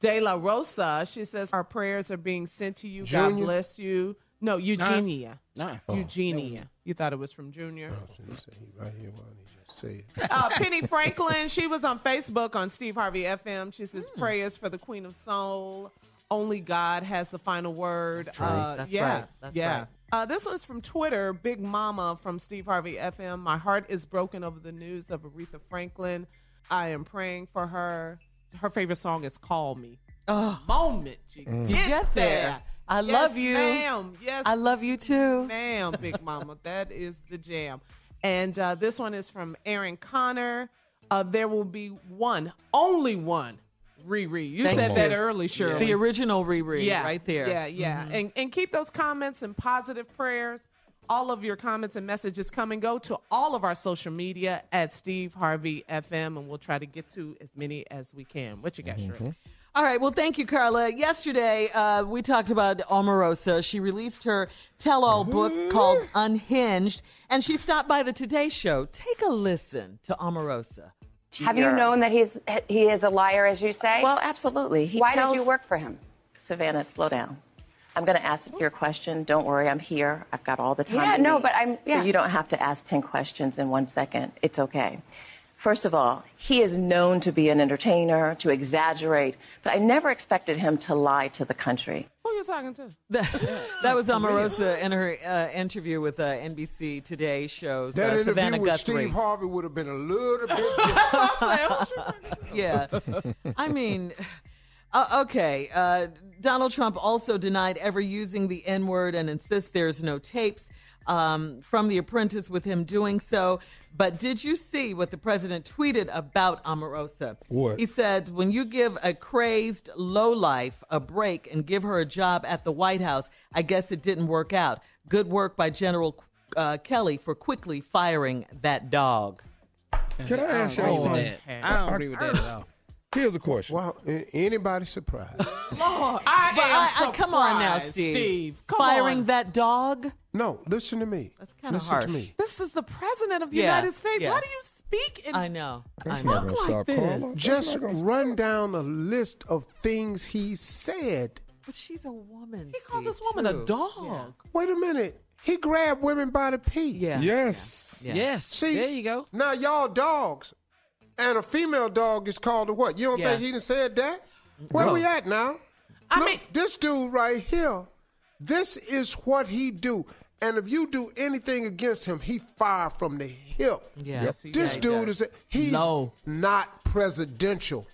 De La Rosa, she says our prayers are being sent to you. God bless you. No, Eugenia. Nah. Eugenia. You thought it was from Junior? He said he right here, why don't he just say it? *laughs* uh, Penny Franklin, she was on Facebook on Steve Harvey FM. She says Hmm. prayers for the Queen of Soul. Only God has the final word. Uh, That's yeah, right. That's yeah. right. Uh, this one's from Twitter. Big Mama from Steve Harvey FM. My heart is broken over the news of Aretha Franklin. I am praying for her. Her favorite song is "Call Me." Oh, Moment you you get, get there. I Yes, love you. ma'am. Yes, I love you too. ma'am, Big Mama. *laughs* that is the jam. And uh, this one is from Aaron Connor. Uh, there will be one, only one, Riri. You Thank said you. that early, Shirley. The original Riri, yeah, right there. Yeah, yeah. And and keep those comments and positive prayers. All of your comments and messages come and go to all of our social media at Steve Harvey FM, and we'll try to get to as many as we can. What you got, Shirley? All right. Well, thank you, Carla. Yesterday, uh, we talked about Omarosa. She released her tell all book called Unhinged, and she stopped by the Today Show. Take a listen to Omarosa. Have you known that he's he is a liar, as you say? Well, absolutely. He Why did tells- you work for him? Savannah, slow down. I'm going to ask your question. Don't worry, I'm here. I've got all the time. Yeah, no, need. but I'm- yeah. So you don't have to ask 10 questions in one second. It's okay. First of all, he is known to be an entertainer, to exaggerate, but I never expected him to lie to the country. Who you talking to? That *laughs* was Omarosa in her uh, interview with uh, NBC Today shows That uh, interview Savannah with Guthrie. Steve Harvey would have been a little bit *laughs* different. *laughs* yeah. I mean, uh, okay. Uh, Donald Trump also denied ever using the N word and insists there's no tapes um, from The Apprentice with him doing so. But did you see what the president tweeted about Omarosa? What? He said, when you give a crazed lowlife a break and give her a job at the White House, I guess it didn't work out. Good work by General uh, Kelly for quickly firing that dog. Can I ask y'all something? I don't agree with that at all. Here's a question. Well, anybody surprised? *laughs* Lord, I But am I- I- come on now, surprised, Steve. Come Firing on. that dog? No, listen to me. That's kinda listen harsh. to me. This is the president of the Yeah, United States. yeah. How do you speak? In- I know. That's I not know. gonna like stop this. Carla. Just not gonna run down a list of things he said. But she's a woman. he called Steve, this woman too. a dog. Wait a minute. He grabbed women by the pee. Yeah. Yes. Yeah. Yes. See, there you go. Now y'all dogs, and a female dog is called a what? You don't Yeah. think he done said that? Where No. we at now? I Look, mean- this dude right here. This is what he do. And if you do anything against him, he fire from the hip. Yeah. Yep. see, This yeah, dude does. is he's Low. not presidential.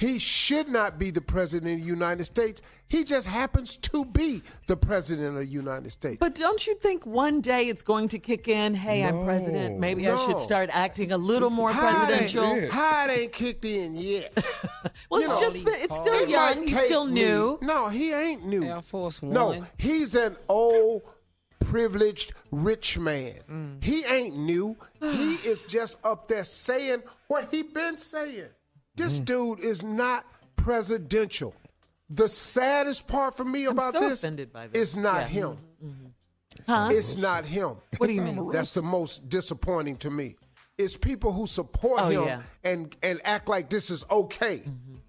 He should not be the president of the United States. He just happens to be the president of the United States. But don't you think one day it's going to kick in? Hey, I'm president. Maybe I should start acting a little more How it ain't- presidential. *laughs* How it ain't kicked in yet? *laughs* Well, You it's know, just been, it's still It young. He's take still me- new. No, he ain't new. Air Force One. No, he's an old, privileged, rich man. Mm. He ain't new. *sighs* he is just up there saying what he been saying. This Mm. dude is not presidential. The saddest part for me I'm about so this this. is not Yeah. him. Huh? It's not him. What do you mean? That's the most disappointing to me. It's people who support Oh, him yeah. and and act like this is okay.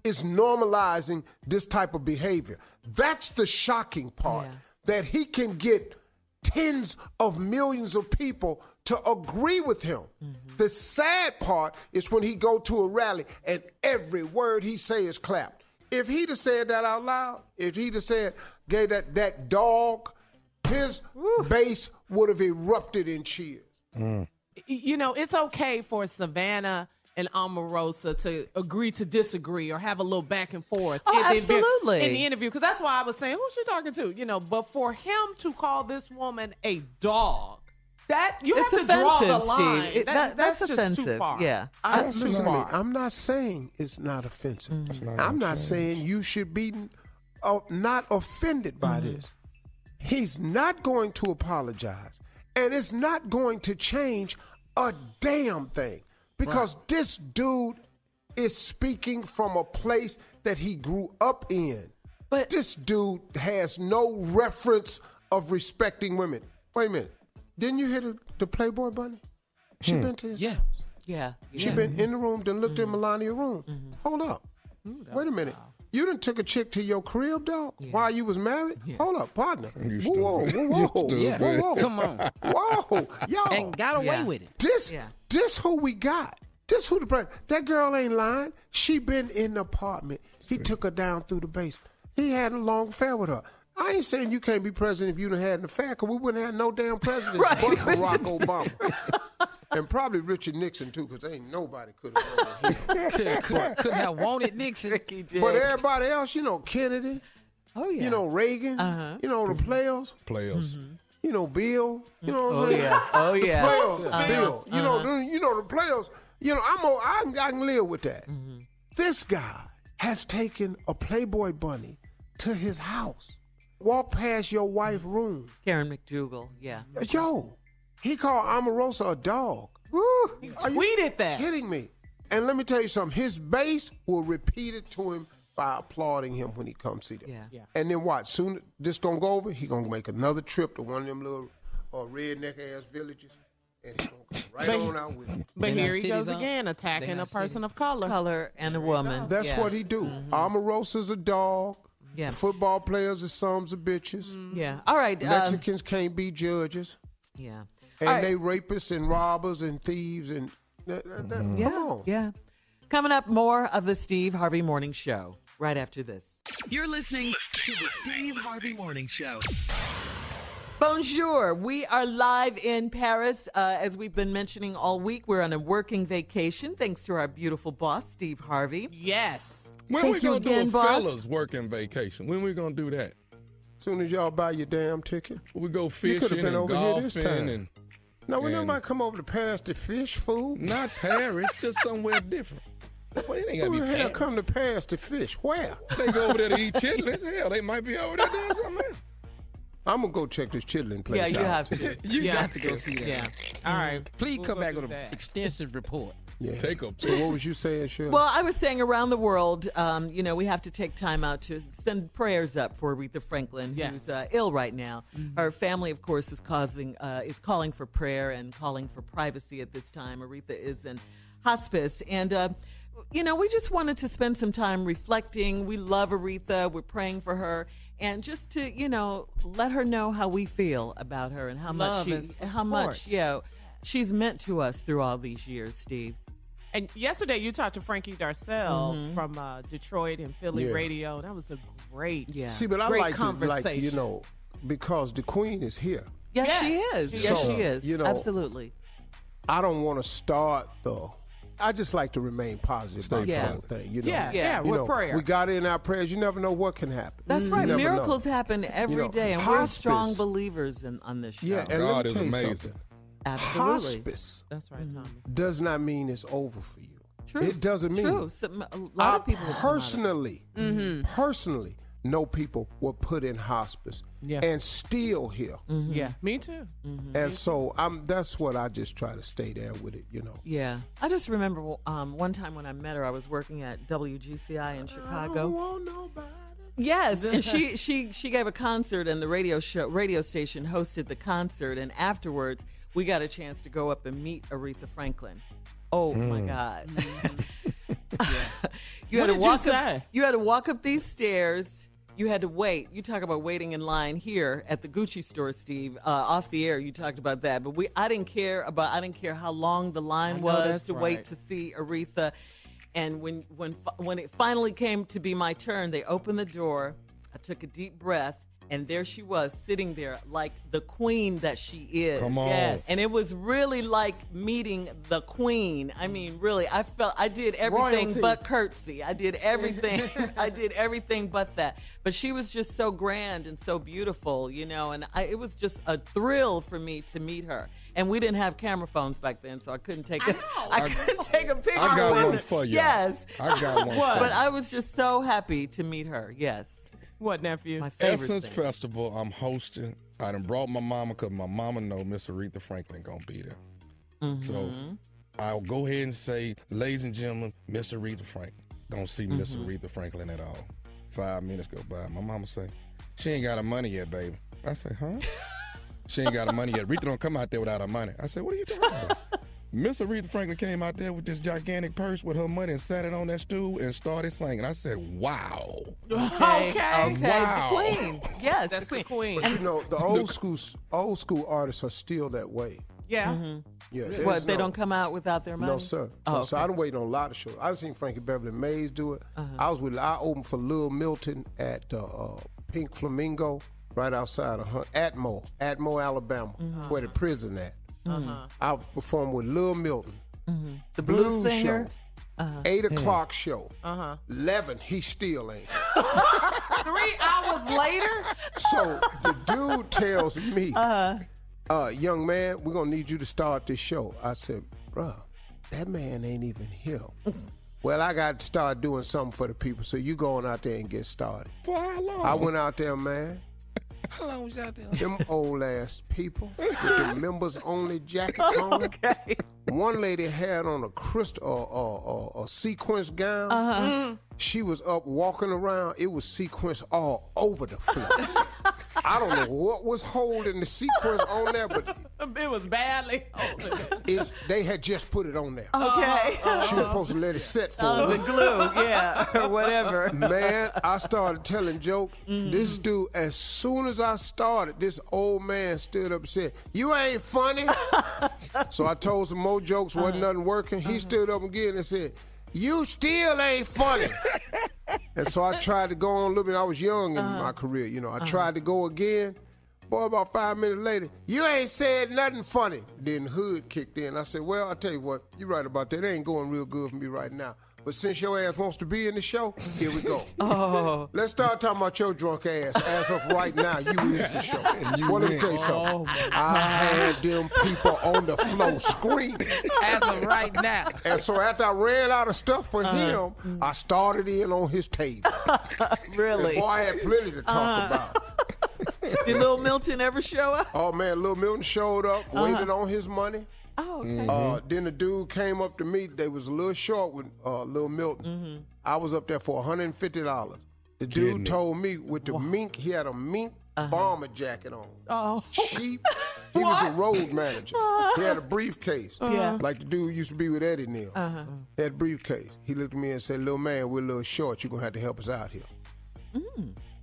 It's normalizing this type of behavior. That's the shocking part. Yeah. That he can get tens of millions of people to agree with him. Mm-hmm. The sad part is when he go to a rally and every word he say is clapped. If he'd have said that out loud, if he'd have said, gave that that dog, his base would have erupted in cheers. Mm. Y- You know, it's okay for Savannah and Omarosa to agree to disagree or have a little back and forth. Oh, in the- absolutely. In the interview, because that's why I was saying, who's she talking to? You know, but for him to call this woman a dog, that you It's have to draw the offensive, Steve. line. It- That- that- that's just offensive. Too far. Yeah. I, too listen, far. I'm not saying it's not offensive. Mm-hmm. I'm not saying you should be uh, not offended by Mm-hmm. this. He's not going to apologize, and it's not going to change a damn thing because this dude is speaking from a place that he grew up in. But this dude has no reference of respecting women. Wait a minute. Didn't you hear the, the Playboy Bunny? She been to his Yeah. Yeah. she yeah. been in the room, then looked in Melania room. Hold up. Wait a minute. You done took a chick to your crib, dog, while you was married? Hold up, partner. You Whoa, stupid. whoa, You *laughs* whoa, stupid. whoa, whoa. Come on. Whoa, y'all. And got away Yeah. with it. This, Yeah. this who we got. This who the pre- that girl ain't lying. She been in the apartment. He took her down through the basement. He had a long affair with her. I ain't saying you can't be president if you done had an affair, because we wouldn't have no damn president *laughs* but Barack Obama. *laughs* and probably Richard Nixon, too, because ain't nobody could have voted him. *laughs* Could, could, could have wanted Nixon. Ricky did. But everybody else, you know, Kennedy, oh yeah. you know, Reagan, Uh-huh. you know, the players, Players. you know, Bill, you know what Oh I'm saying? yeah. Oh yeah. players, Uh-huh. Bill. You know, the- you know the players. You know, I'm a, I, can- I can live with that. Mm-hmm. This guy has taken a Playboy bunny to his house. Walk past your wife's room. Karen McDougal. Yeah. Yo, he called Omarosa a dog. He Are you tweeted that. Kidding me? And let me tell you something. His base will repeat it to him by applauding him when he comes see them. Yeah. Yeah. And then watch, soon this gonna go over, he gonna make another trip to one of them little uh, redneck ass villages, and he gonna come right But- on out with it. But here he goes on- again, attacking a person cities. of color. Color and a woman. That's Yeah. what he do. Omarosa's a dog. Yeah. Football players are sons of bitches. Yeah. All right. um, Mexicans can't be judges. yeah. And All right. they rapists and robbers and thieves and that, that- that- Yeah. come on. Yeah. Coming up, more of the Steve Harvey Morning Show right after this. You're listening to the Steve Harvey Morning Show. Bonjour. We are live in Paris. Uh, as we've been mentioning all week, we're on a working vacation thanks to our beautiful boss, Steve Harvey. Yes. When Thank we you gonna again, do a boss. fellas working vacation? When we gonna do that? Soon as y'all buy your damn ticket. We go fishing could been and over here this golfing time. and No, we and- nobody come over to Paris to fish food. not Paris, just somewhere different. Well, it ain't Who gotta the be hell Paris. come to Paris to fish? Where? They go over there to eat chitlins. Hell, they might be over there doing something else. I'm gonna go check this chitlin place Yeah, you out. have to. *laughs* You Yeah. got to go see that. Yeah. All right. Mm-hmm. Please We'll come go back do with an that. extensive report. Yeah. Take a So what was you saying, Shirley? Well, I was saying around the world, um, you know, we have to take time out to send prayers up for Aretha Franklin, Yes. who's uh, ill right now. Her family, of course, is causing uh, is calling for prayer and calling for privacy at this time. Aretha is in hospice, and uh, you know, we just wanted to spend some time reflecting. We love Aretha. We're praying for her. And just to you know, let her know how we feel about her and how much she, and how much support. you know, she's meant to us through all these years, Steve. And yesterday you talked to Frankie Darcell Mhm. from uh, Detroit and Philly Yeah. Radio. That was a great, Yeah. See, but I great like to, conversation. like you know, because the queen is here. Yes, Yes, she is. she yes, is. she is. You know, Absolutely. I don't want to start though. I just like to remain positive about Yeah. the whole thing. You know, Yeah, Yeah. yeah, you with know, prayer. we got it in our prayers. You never know what can happen. That's You right. never know. Miracles happen every day, know, and we're strong believers in on this show. Yeah, and let God me is tell you amazing. something. Absolutely. Hospice That's right, mm-hmm. Tommy. does not mean it's over for you. True. It doesn't mean True. Some, a lot I of people have come out of it. personally, mm-hmm. personally know people were put in hospice Yeah. and still here. Mm-hmm. Yeah, me too. And so I'm that's what I just try to stay there with it, you know. Yeah, I just remember um, one time when I met her, I was working at WGCI in Chicago. want nobody. Yes, *laughs* and she she she gave a concert, and the radio show radio station hosted the concert, and afterwards we got a chance to go up and meet Aretha Franklin. Oh my God! *laughs* you What had to did you walk up. say? You had to walk up these stairs. You had to wait. You talk about waiting in line here at the Gucci store, Steve. Uh, off the air, you talked about that, but we I didn't care about. I didn't care how long the line I know was to right. wait to see Aretha. And when when when it finally came to be my turn, they opened the door. I took a deep breath, and there she was, sitting there like the queen that she is. Come on. Yes. And it was really like meeting the queen. I mean, really, I felt I did everything Royalty. but curtsy. I did everything. *laughs* I did everything but that. But she was just so grand and so beautiful, you know. And I, it was just a thrill for me to meet her. And we didn't have camera phones back then, so I couldn't take a, I couldn't take a picture. I got one her. for you. Yes. I got one What? *laughs* for But you. I was just so happy to meet her. Yes. What nephew? My favorite Essence thing. Festival, I'm hosting. I done brought my mama because my mama know Miss Aretha Franklin gonna be there. So Mm-hmm. I'll go ahead and say, ladies and gentlemen, Miss Aretha Franklin. Don't see Miss Mm-hmm. Aretha Franklin at all. Five minutes go by. My mama say, she ain't got her money yet, baby. I say, huh? *laughs* she ain't got her money yet. Aretha don't come out there without her money. I say, what are you talking about? *laughs* Miss Aretha Franklin came out there with this gigantic purse with her money and sat it on that stool and started singing. I said, wow. Okay. Okay. Okay. Wow. The queen. Yes. That's the the queen. queen. But you know, the old school old school artists are still that way. yeah. Yeah. What? They no- don't come out without their money? No, sir. Oh, No, So okay. I done waited on a lot of shows. I've seen Frankie Beverly Maze do it. Uh-huh. I was with I opened for Lil Milton at uh, uh, Pink Flamingo, right outside of Hunt, Atmore, Atmore, Alabama, Mm-hmm. where the prison at. Uh-huh. I performed with Lil Milton. The blues, Blues singer. show. Eight o'clock show. Uh-huh. Eleven, he still ain't. *laughs* Three hours later. So the dude tells me, Uh-huh. uh, young man, we're gonna need you to start this show. I said, bruh, that man ain't even here. *laughs* well, I got to start doing something for the people, so you going out there and get started. For how long? I went out there, man. *laughs* How long was out there? Them old ass people *laughs* with the members only jackets *laughs* on. Okay. one lady had on a crystal, uh, uh, uh, a sequence gown. Uh-huh. She was up walking around. It was sequence all over the floor. *laughs* I don't know what was holding the sequence on there, but *laughs* it was badly. it, they had just put it on there. Okay. *laughs* She was supposed to let it set for oh. a the week. glue, yeah, or whatever. Man, I started telling jokes. Mm-hmm. This dude, as soon as I started, this old man stood up and said, You ain't funny. so I told some more jokes, wasn't uh-huh. nothing working. He uh-huh. stood up again and said, You still ain't funny. *laughs* and so I tried to go on a little bit. I was young in uh-huh. my career, you know. I uh-huh. tried to go again. Boy, about five minutes later, you ain't said nothing funny. Then Hood kicked in. I said, Well, I'll tell you what, you're right about that. It ain't going real good for me right now. But since your ass wants to be in the show, here we go. *laughs* Oh. Let's start talking about your drunk ass. As of right now, you is the show. *laughs* You well, let me tell you Oh, something. I had them people on the floor screaming. As of right now. And so after I ran out of stuff for him, I started in on his table. *laughs* Really? And boy, I had plenty to talk Uh-huh. about. Did Little Milton ever show up? Oh man, Lil Milton showed up, waited on his money. Oh, okay. Uh, then the dude came up to me. They was a little short with uh, Lil Milton. I was up there for $150. The dude Kidding me. told me with the mink, he had a mink bomber jacket on. Oh. Cheap. He was a road manager. *laughs* He had a briefcase. Yeah. Like the dude used to be with Eddie Neal. Uh-huh. He had a briefcase. He looked at me and said, Little man, we're a little short. You're going to have to help us out here.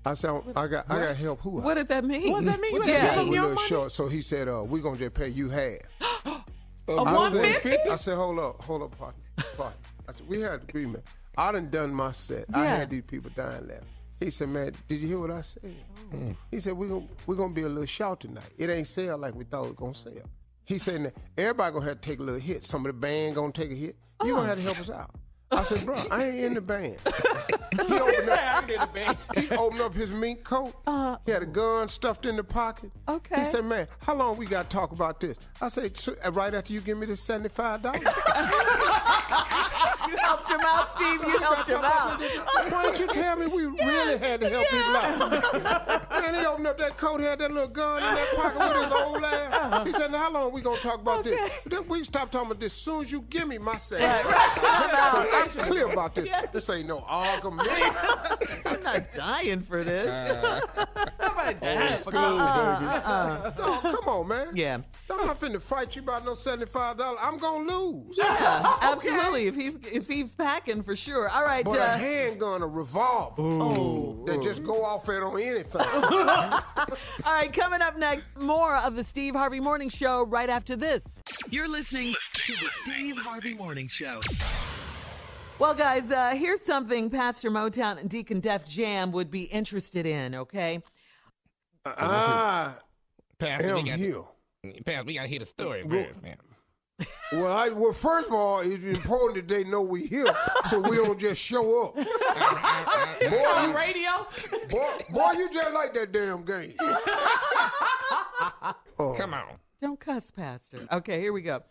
I said, I got, I got help who? What did that mean? What does that mean? You He had to Yeah. said, give him we're a little money? short. So he said, uh, we're going to just pay you half. *gasps* *gasps* A I said, 150? I said, hold up, hold up, partner. partner. I said, we had agreement. I done done my set. I had these people dying left. He said, man, did you hear what I said? Oh. He said, we're going we gonna be a little short tonight. It ain't sell like we thought it was going to sell. He said, everybody going to have to take a little hit. Some of the band going to take a hit. You going to oh. have to help us out. I said, bro, I ain't in the band. *laughs* he, opened up, *laughs* he opened up his mink coat. he had a gun stuffed in the pocket. Okay. He said, man, how long we got to talk about this? I said, uh, right after you give me this $75. *laughs* You helped him out, Steve. You helped him out. Why don't you tell me we really had to help people out? Man, he opened up that coat, had that little gun in that pocket with his old ass. He said, now how long we gonna talk about this? Then we stop talking about this as soon as you give me my say. I'm clear about this. This ain't no argument. I'm not dying for this. Uh-uh. Nobody died. School, baby. Uh-uh. Uh-uh. Dog, come on, man. Yeah. I'm not finna fight you about no $75. I'm gonna lose. Yeah, absolutely. If he's if he's packing for sure. All right. But a Uh, handgun, a revolver, that just go off it on anything. *laughs* all right. Coming up next, more of the Steve Harvey Morning Show right after this. You're listening to the Steve Harvey Morning Show. Well, guys, uh, here's something Pastor Motown and Deacon Def Jam would be interested in. Okay. Ah, Pastor, we got here. Pastor, we got to hear the story first, man. Well, I, well, first of all, it's important that they know we here, so we don't just show up. boy, On you, radio? boy, boy, you just like that damn game. *laughs* Oh. Come on. Don't cuss, Pastor. Okay, here we go.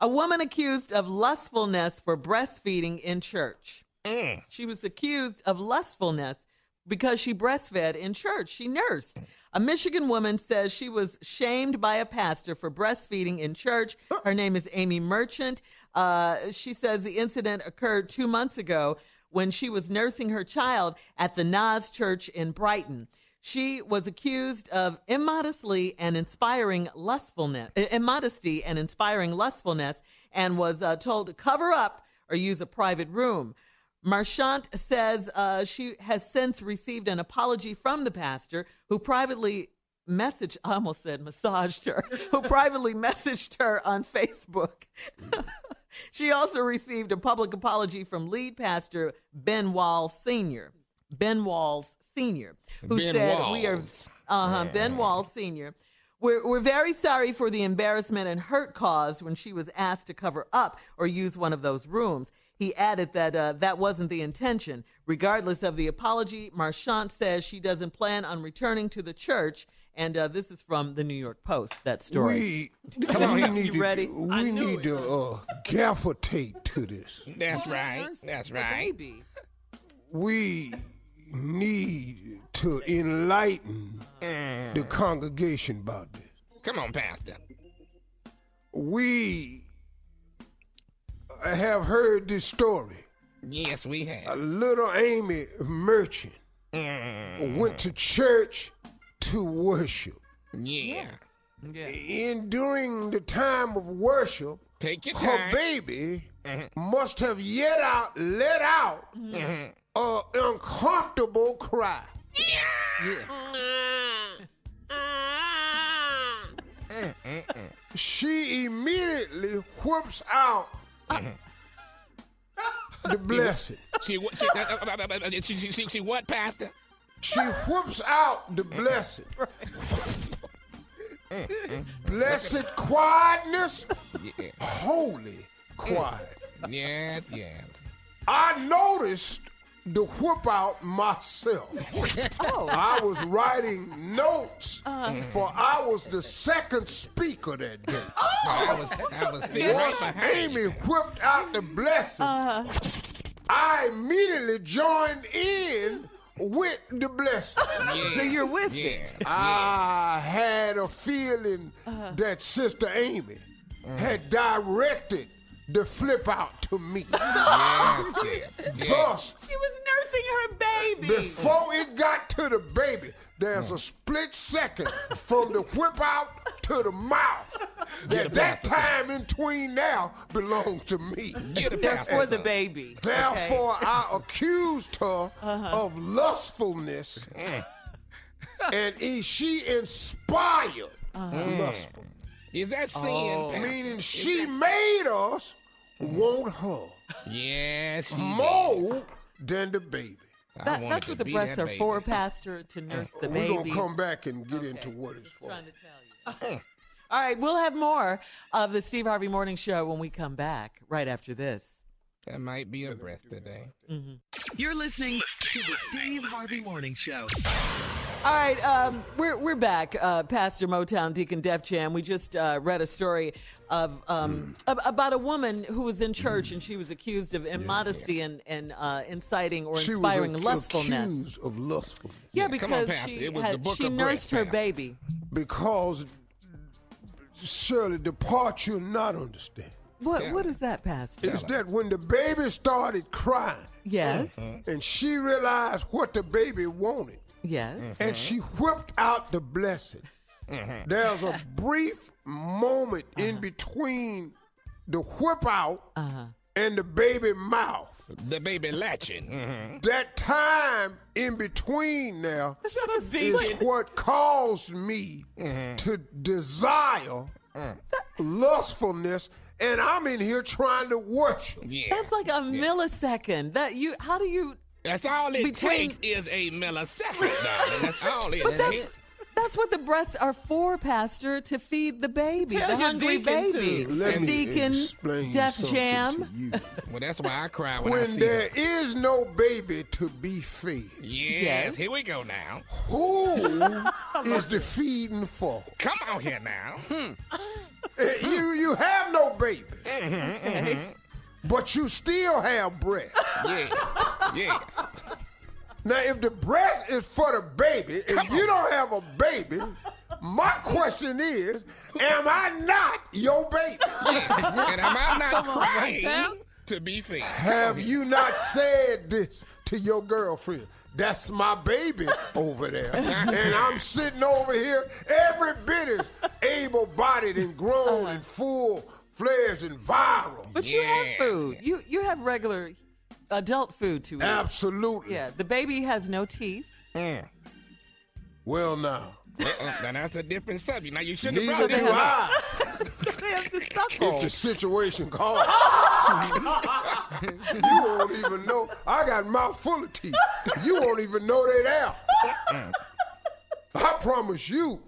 A woman accused of lustfulness for breastfeeding in church. Mm. She was accused of lustfulness because she breastfed in church. She nursed. A Michigan woman says she was shamed by a pastor for breastfeeding in church. Her name is Amy Marchant. Uh, she says the incident occurred two months ago when she was nursing her child at the Nas Church in Brighton. She was accused of immodestly and inspiring lustfulness, immodesty and inspiring lustfulness, and was uh, told to cover up or use a private room. Marchant says uh, she has since received an apology from the pastor who privately messaged, I almost said massaged her, who *laughs* privately messaged her on Facebook. *laughs* she also received a public apology from lead pastor Ben Walls Sr. Ben Walls Sr., who Ben said, We are, uh huh, Ben Walls Sr. We're, we're very sorry for the embarrassment and hurt caused when she was asked to cover up or use one of those rooms. He added that uh, that wasn't the intention. Regardless of the apology, Marchant says she doesn't plan on returning to the church. And uh, this is from the New York Post, that story. We, Come on, we *laughs* you need to, ready? We need to uh, gaffer tape to this. That's right. That's right. Baby. We need to enlighten the congregation about this. Come on, Pastor. We have heard this story. Yes, we have. A little Amy Marchant Mm. went to church to worship. Yes. And during the time of worship, Take your her time. baby must have yet out, let out Mhm. a uncomfortable cry. *laughs* She immediately whoops out the blessing. She, what- she, uh, uh, uh, she, she, she, she what, Pastor? She whoops out the blessing. *laughs* Blessed quietness, Yeah. holy quiet. Yes, yes. I noticed the whip out myself. *laughs* Oh. I was writing notes, uh-huh. for I was the second speaker that day. *laughs* Oh. I was, I was sitting Once behind Amy you. whipped out the blessing, uh-huh. I immediately joined in with the blessing. *laughs* Yeah. So you're with yeah. it. I had a feeling uh-huh. that Sister Amy mm. had directed the flip out to me. *laughs* Thus, She was nursing her baby. before it got to the baby, there's a split second from the whip out to the mouth. Get That, that time in between now belongs to me. Get That's for the baby. Therefore, I accused her uh-huh. of lustfulness, and he- she inspired uh-huh. lustfulness. Is that sin, Oh. Pastor? Meaning she made us want her Yes, she more than the baby. That, that's what the breasts are baby. for, Pastor, to nurse the baby. We're baby. gonna come back and get into what it's for. trying to tell you. *laughs* All right, we'll have more of the Steve Harvey Morning Show when we come back right after this. That might be a breath today. Mm-hmm. You're listening to the Steve Harvey Morning Show. All right, um, we're we're back. Uh, Pastor Motown Deacon Def Jam. We just uh, read a story of um, ab- about a woman who was in church and she was accused of immodesty and and uh, inciting or She was inspiring ac- lustfulness. accused of lustfulness Yeah, Yeah, come on, because she was had, she nursed breast, her baby. because surely the part you not understand What Yeah. what is that, Pastor? is that when the baby started crying Yes, and she realized what the baby wanted yes. Mm-hmm. and she whipped out the blessing. Mm-hmm. There's a *laughs* brief moment in uh-huh. between the whip out Uh-huh. and the baby mouth. The baby latching. Mhm. That time in between now is Deacon. what caused me mm-hmm. to desire mm. lustfulness, and I'm in here trying to worship. Yeah. That's like a millisecond. That you how do you That's all it Between- takes is a millisecond, *laughs* darling. That's all it But is. that's that's what the breasts are for, Pastor, to feed the baby, Tell the hungry deacon baby. to. Let me Deacon, explain Def something Jam. to you. Well, that's why I cry when, I see there her. is no baby to be fed, Yes, Yes. here we go now. who *laughs* is the feeding for? Come on here now. Hmm. You you have no baby, Mm-hmm, but you still have breast. Yes, yes. Now, if the breast is for the baby, if you don't have a baby, my question is, am I not your baby? yes. And am I not Come on, crying to be fed? Have you not said this to your girlfriend? That's my baby over there. *laughs* and I'm sitting over here, every bit as able bodied and grown and full fledged and viral. But you have food. You you have regular adult food to eat. Absolutely. Yeah, the baby has no teeth. Mm. Well, now, Uh-uh, now that's a different subject. Now you shouldn't have neither brought do this. I. *laughs* *laughs* they have to If the situation calls. *laughs* you won't even know. I got a mouth full of teeth. You won't even know they there. I promise you,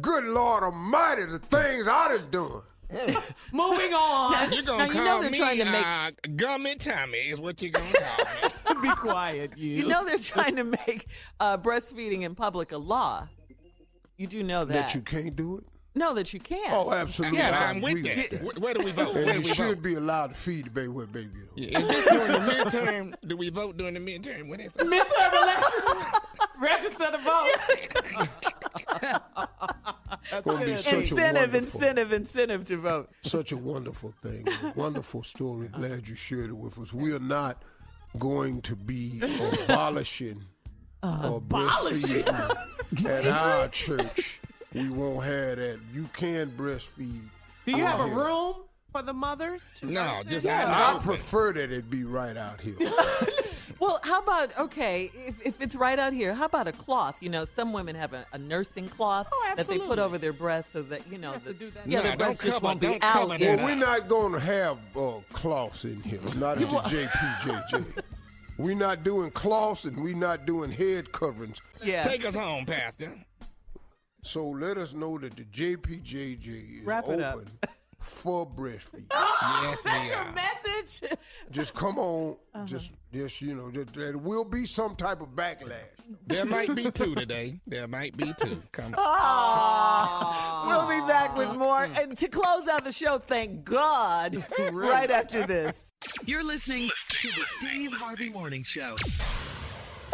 good Lord Almighty, the things I done done. *laughs* Moving on. You're gonna now, you call know they're me trying to make uh, Gummy Tommy is what you're gonna call me. *laughs* Be quiet, you. you know they're trying to make uh, breastfeeding in public a law. You do know that. That you can't do it? no, that you can. Oh, absolutely. Yeah, I I'm with that. that. Where, where do we vote? And do you we should vote? be allowed to feed the baby what baby is. Is this during the midterm? Do we vote during the midterm? What is it? midterm election. *laughs* Register to vote. Gonna be such incentive, wonderful- incentive, incentive to vote. Such a wonderful thing, wonderful story. Glad you shared it with us. We are not going to be abolishing or Abolishing? breastfeeding at *laughs* our church. We won't have that. You can breastfeed. Do you have a here. room for the mothers? To No, just in? I prefer that it be right out here. *laughs* Well, how about okay? If, if it's right out here, how about a cloth? You know, some women have a, a nursing cloth Oh, that they put over their breasts so that you know the, do that. yeah, Nah, the don't breast just cover- won't be don't out. cover that Well, up. we're not going to have uh, cloths in here. Not at the JPJJ. We're not doing cloths and we're not doing head coverings. Yeah. Take us home, Pastor. So let us know that the JPJJ is Wrap it up. open for breastfeeding. Yes, we That's your message. just come on. Uh-huh. Just, just you know, just, there will be some type of backlash. There might be two today. There might be two. Come on. We'll be back with more. Mm. And to close out the show, thank God, *laughs* right after this. You're listening to the Steve Harvey Morning Show.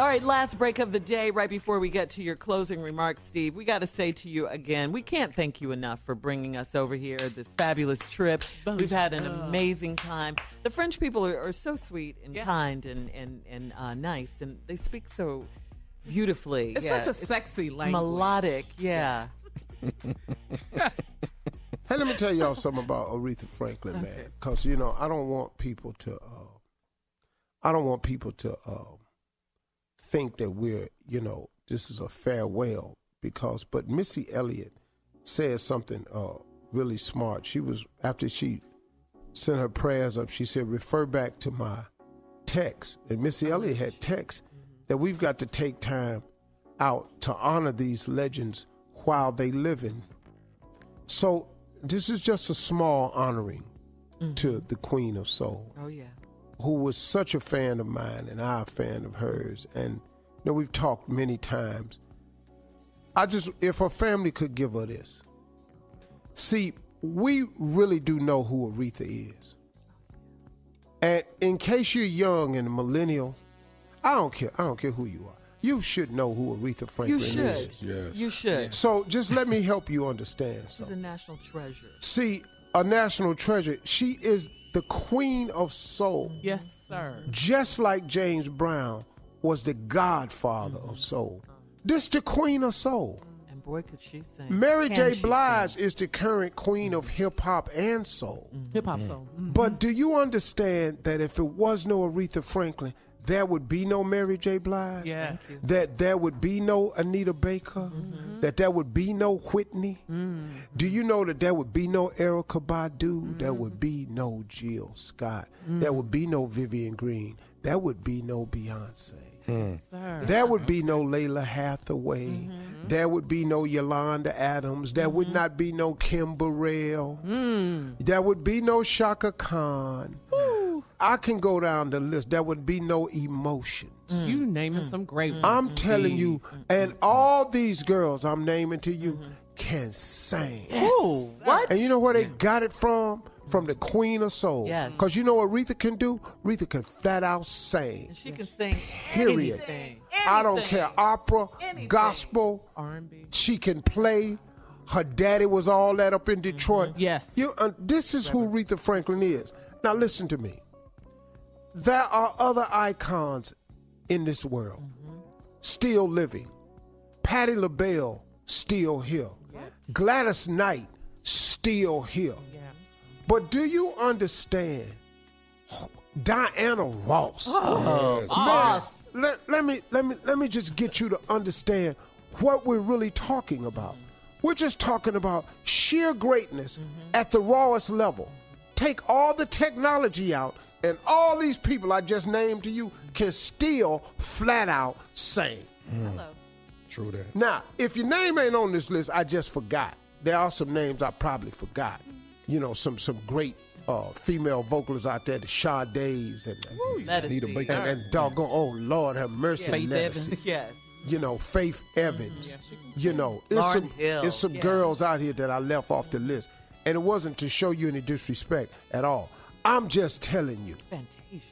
All right, last break of the day, right before we get to your closing remarks, Steve, we got to say to you again, we can't thank you enough for bringing us over here, this fabulous trip. We've had an amazing time. The French people are, are so sweet and Yes. kind and, and, and uh, nice, and they speak so beautifully. It's Yeah, such a sexy language. Melodic, yeah. *laughs* Hey, let me tell y'all something about Aretha Franklin, man. Because you know, I don't want people to, uh, I don't want people to uh, think that we're, you know, this is a farewell. Because, but Missy Elliott said something uh, really smart. She was after she sent her prayers up. She said, refer back to my text. And Missy Elliott had text that we've got to take time out to honor these legends while they living. So this is just a small honoring to the Queen of Soul, Oh, yeah. Who was such a fan of mine and I'm fan of hers. And you know, we've talked many times. I just, if her family could give her this. See, we really do know who Aretha is. And in case you're young and a millennial, I don't care. I don't care who you are. You should know who Aretha Franklin You should. is. Yes. You should. So just let me help you understand She's something. a national treasure. See, a national treasure. She is the queen of soul, Yes, sir. just like James Brown was the godfather of soul. This the queen of soul. And boy, could she sing. Mary Can J. Blige sing. is the current queen of hip hop and soul. Hip hop soul. But do you understand that if it was no Aretha Franklin, there would be no Mary J. Blige? Yes. That there would be no Anita Baker? That there would be no Whitney? Do you know that there would be no Erykah Badu? There would be no Jill Scott. There would be no Vivian Green. There would be no Beyonce. Sir. There would be no Lalah Hathaway. There would be no Yolanda Adams. There would not be no Kim Burrell. There would be no Chaka Khan. I can go down the list. There would be no emotions. You naming some great ones. I'm telling you, and all these girls I'm naming to you can sing. Ooh, what? And you know where they got it from? From the Queen of Soul. Yes. Because you know what Aretha can do? Aretha can flat out sing. And she can sing Period. anything. I don't Anything. care. Opera, Anything. gospel, R&B. she can play. Her daddy was all that up in Detroit. Yes. You, uh, this is who Aretha Franklin is. Now listen to me. There are other icons in this world still living. Patti LaBelle still here. Gladys Knight still here. But do you understand? Diana Ross. Oh, yes. Man, let, let me let me let me just get you to understand what we're really talking about. We're just talking about sheer greatness mm-hmm. at the rawest level. Take all the technology out, and all these people I just named to you can still flat out sing. Hello. True that. Now, if your name ain't on this list, I just forgot. There are some names I probably forgot. You know, some some great uh, female vocalists out there, the Sade's and Let us Anita see. Baker. and, and doggone, oh Lord have mercy, Faith Evans. *laughs* Yes. You know, Faith Evans. you know, it's Lauryn some Hill. it's some Yeah. girls out here that I left off the list, and it wasn't to show you any disrespect at all. I'm just telling you, Fantasia.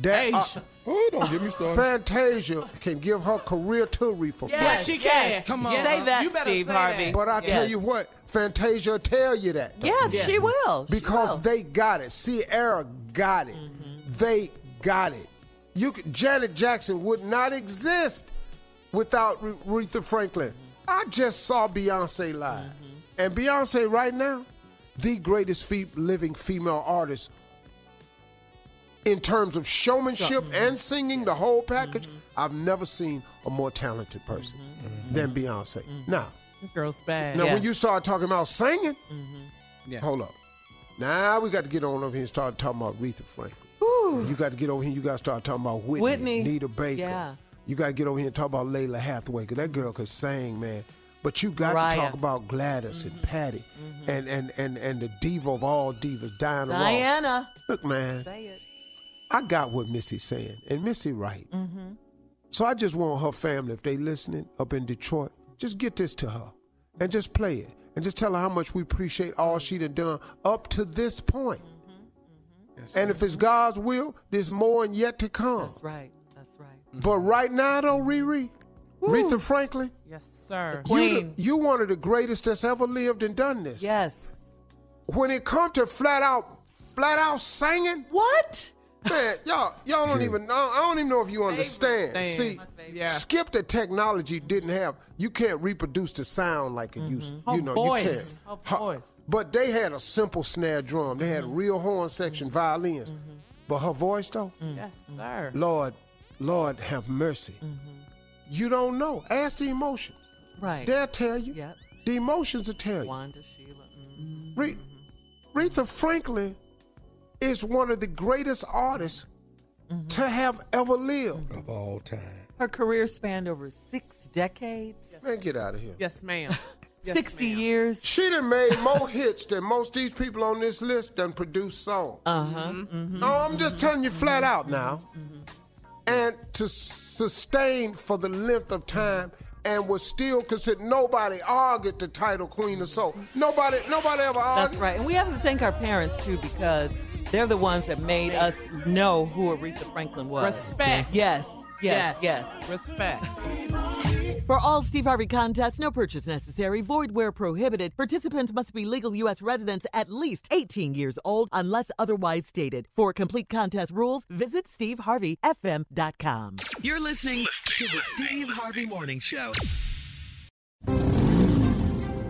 That, uh, oh, don't get me started. Fantasia can give her career to Aretha Yes, she can. Come Yes. Say that, You better Steve say Harvey. that. But I tell you what, Fantasia will tell you that. though. Yes, she will. She Because will. they got it. Ciara got it. They got it. You could, Janet Jackson would not exist without Re- Aretha Franklin. I just saw Beyonce live. And Beyonce right now, the greatest fe- living female artist in terms of showmanship and singing, the whole package. Mm-hmm. I've never seen a more talented person mm-hmm. than Beyonce. Mm-hmm. Now, Girl's bad. now, Yeah. when you start talking about singing, hold up. Now we got to get on over here and start talking about Aretha Franklin. You got to get over here. You got to start talking about Whitney, Whitney. Nita Baker. Yeah. You got to get over here and talk about Lalah Hathaway because that girl could sing, man. But you got to talk about Gladys and Patti and, and, and, and the diva of all divas, Diana Ross. Diana. Look, man, Say it. I got what Missy's saying, and Missy right. Mm-hmm. So I just want her family, if they listening up in Detroit, just get this to her and just play it and just tell her how much we appreciate all she done done up to this point. And if it's God's will, there's more and yet to come. That's right. That's right. But right now, though, Riri, Aretha Franklin, Yes, sir. you, Queen. you one of the greatest that's ever lived and done this. Yes. When it comes to flat out, flat out singing, What? Man, y'all, y'all don't even. Know. I don't even know if you understand. Favorite. See, Yeah. skip the technology didn't have. You can't reproduce the sound like it used. Mm-hmm. Her You know, voice. you can't. Her Her- voice. But they had a simple snare drum. They had mm-hmm. real horn section mm-hmm. violins. But her voice, though, Yes, sir. Lord, Lord, have mercy. You don't know. Ask the emotion. Right. They'll tell you. Yep. The emotions will tell you. Wanda, Sheila. mm. Re- Aretha Franklin is one of the greatest artists mm-hmm. to have ever lived. Of all time. Her career spanned over six decades, Man, get out of here. Yes, ma'am. *laughs* Yes, 60 ma'am. years. She done made more hits than most these people on this list done produced songs. Uh huh. No, I'm just telling you flat out now. Mm-hmm. And to sustain for the length of time and was still considered nobody argued the title Queen of Soul. Nobody nobody ever argued. That's right. And we have to thank our parents, too, because they're the ones that made us know who Aretha Franklin was. Respect. Yes. Yes. Yes. Respect. For all Steve Harvey contests, no purchase necessary, void where prohibited. Participants must be legal U.S. residents at least 18 years old unless otherwise stated. For complete contest rules, visit SteveHarveyFM.com. You're listening to the Steve Harvey Morning Show.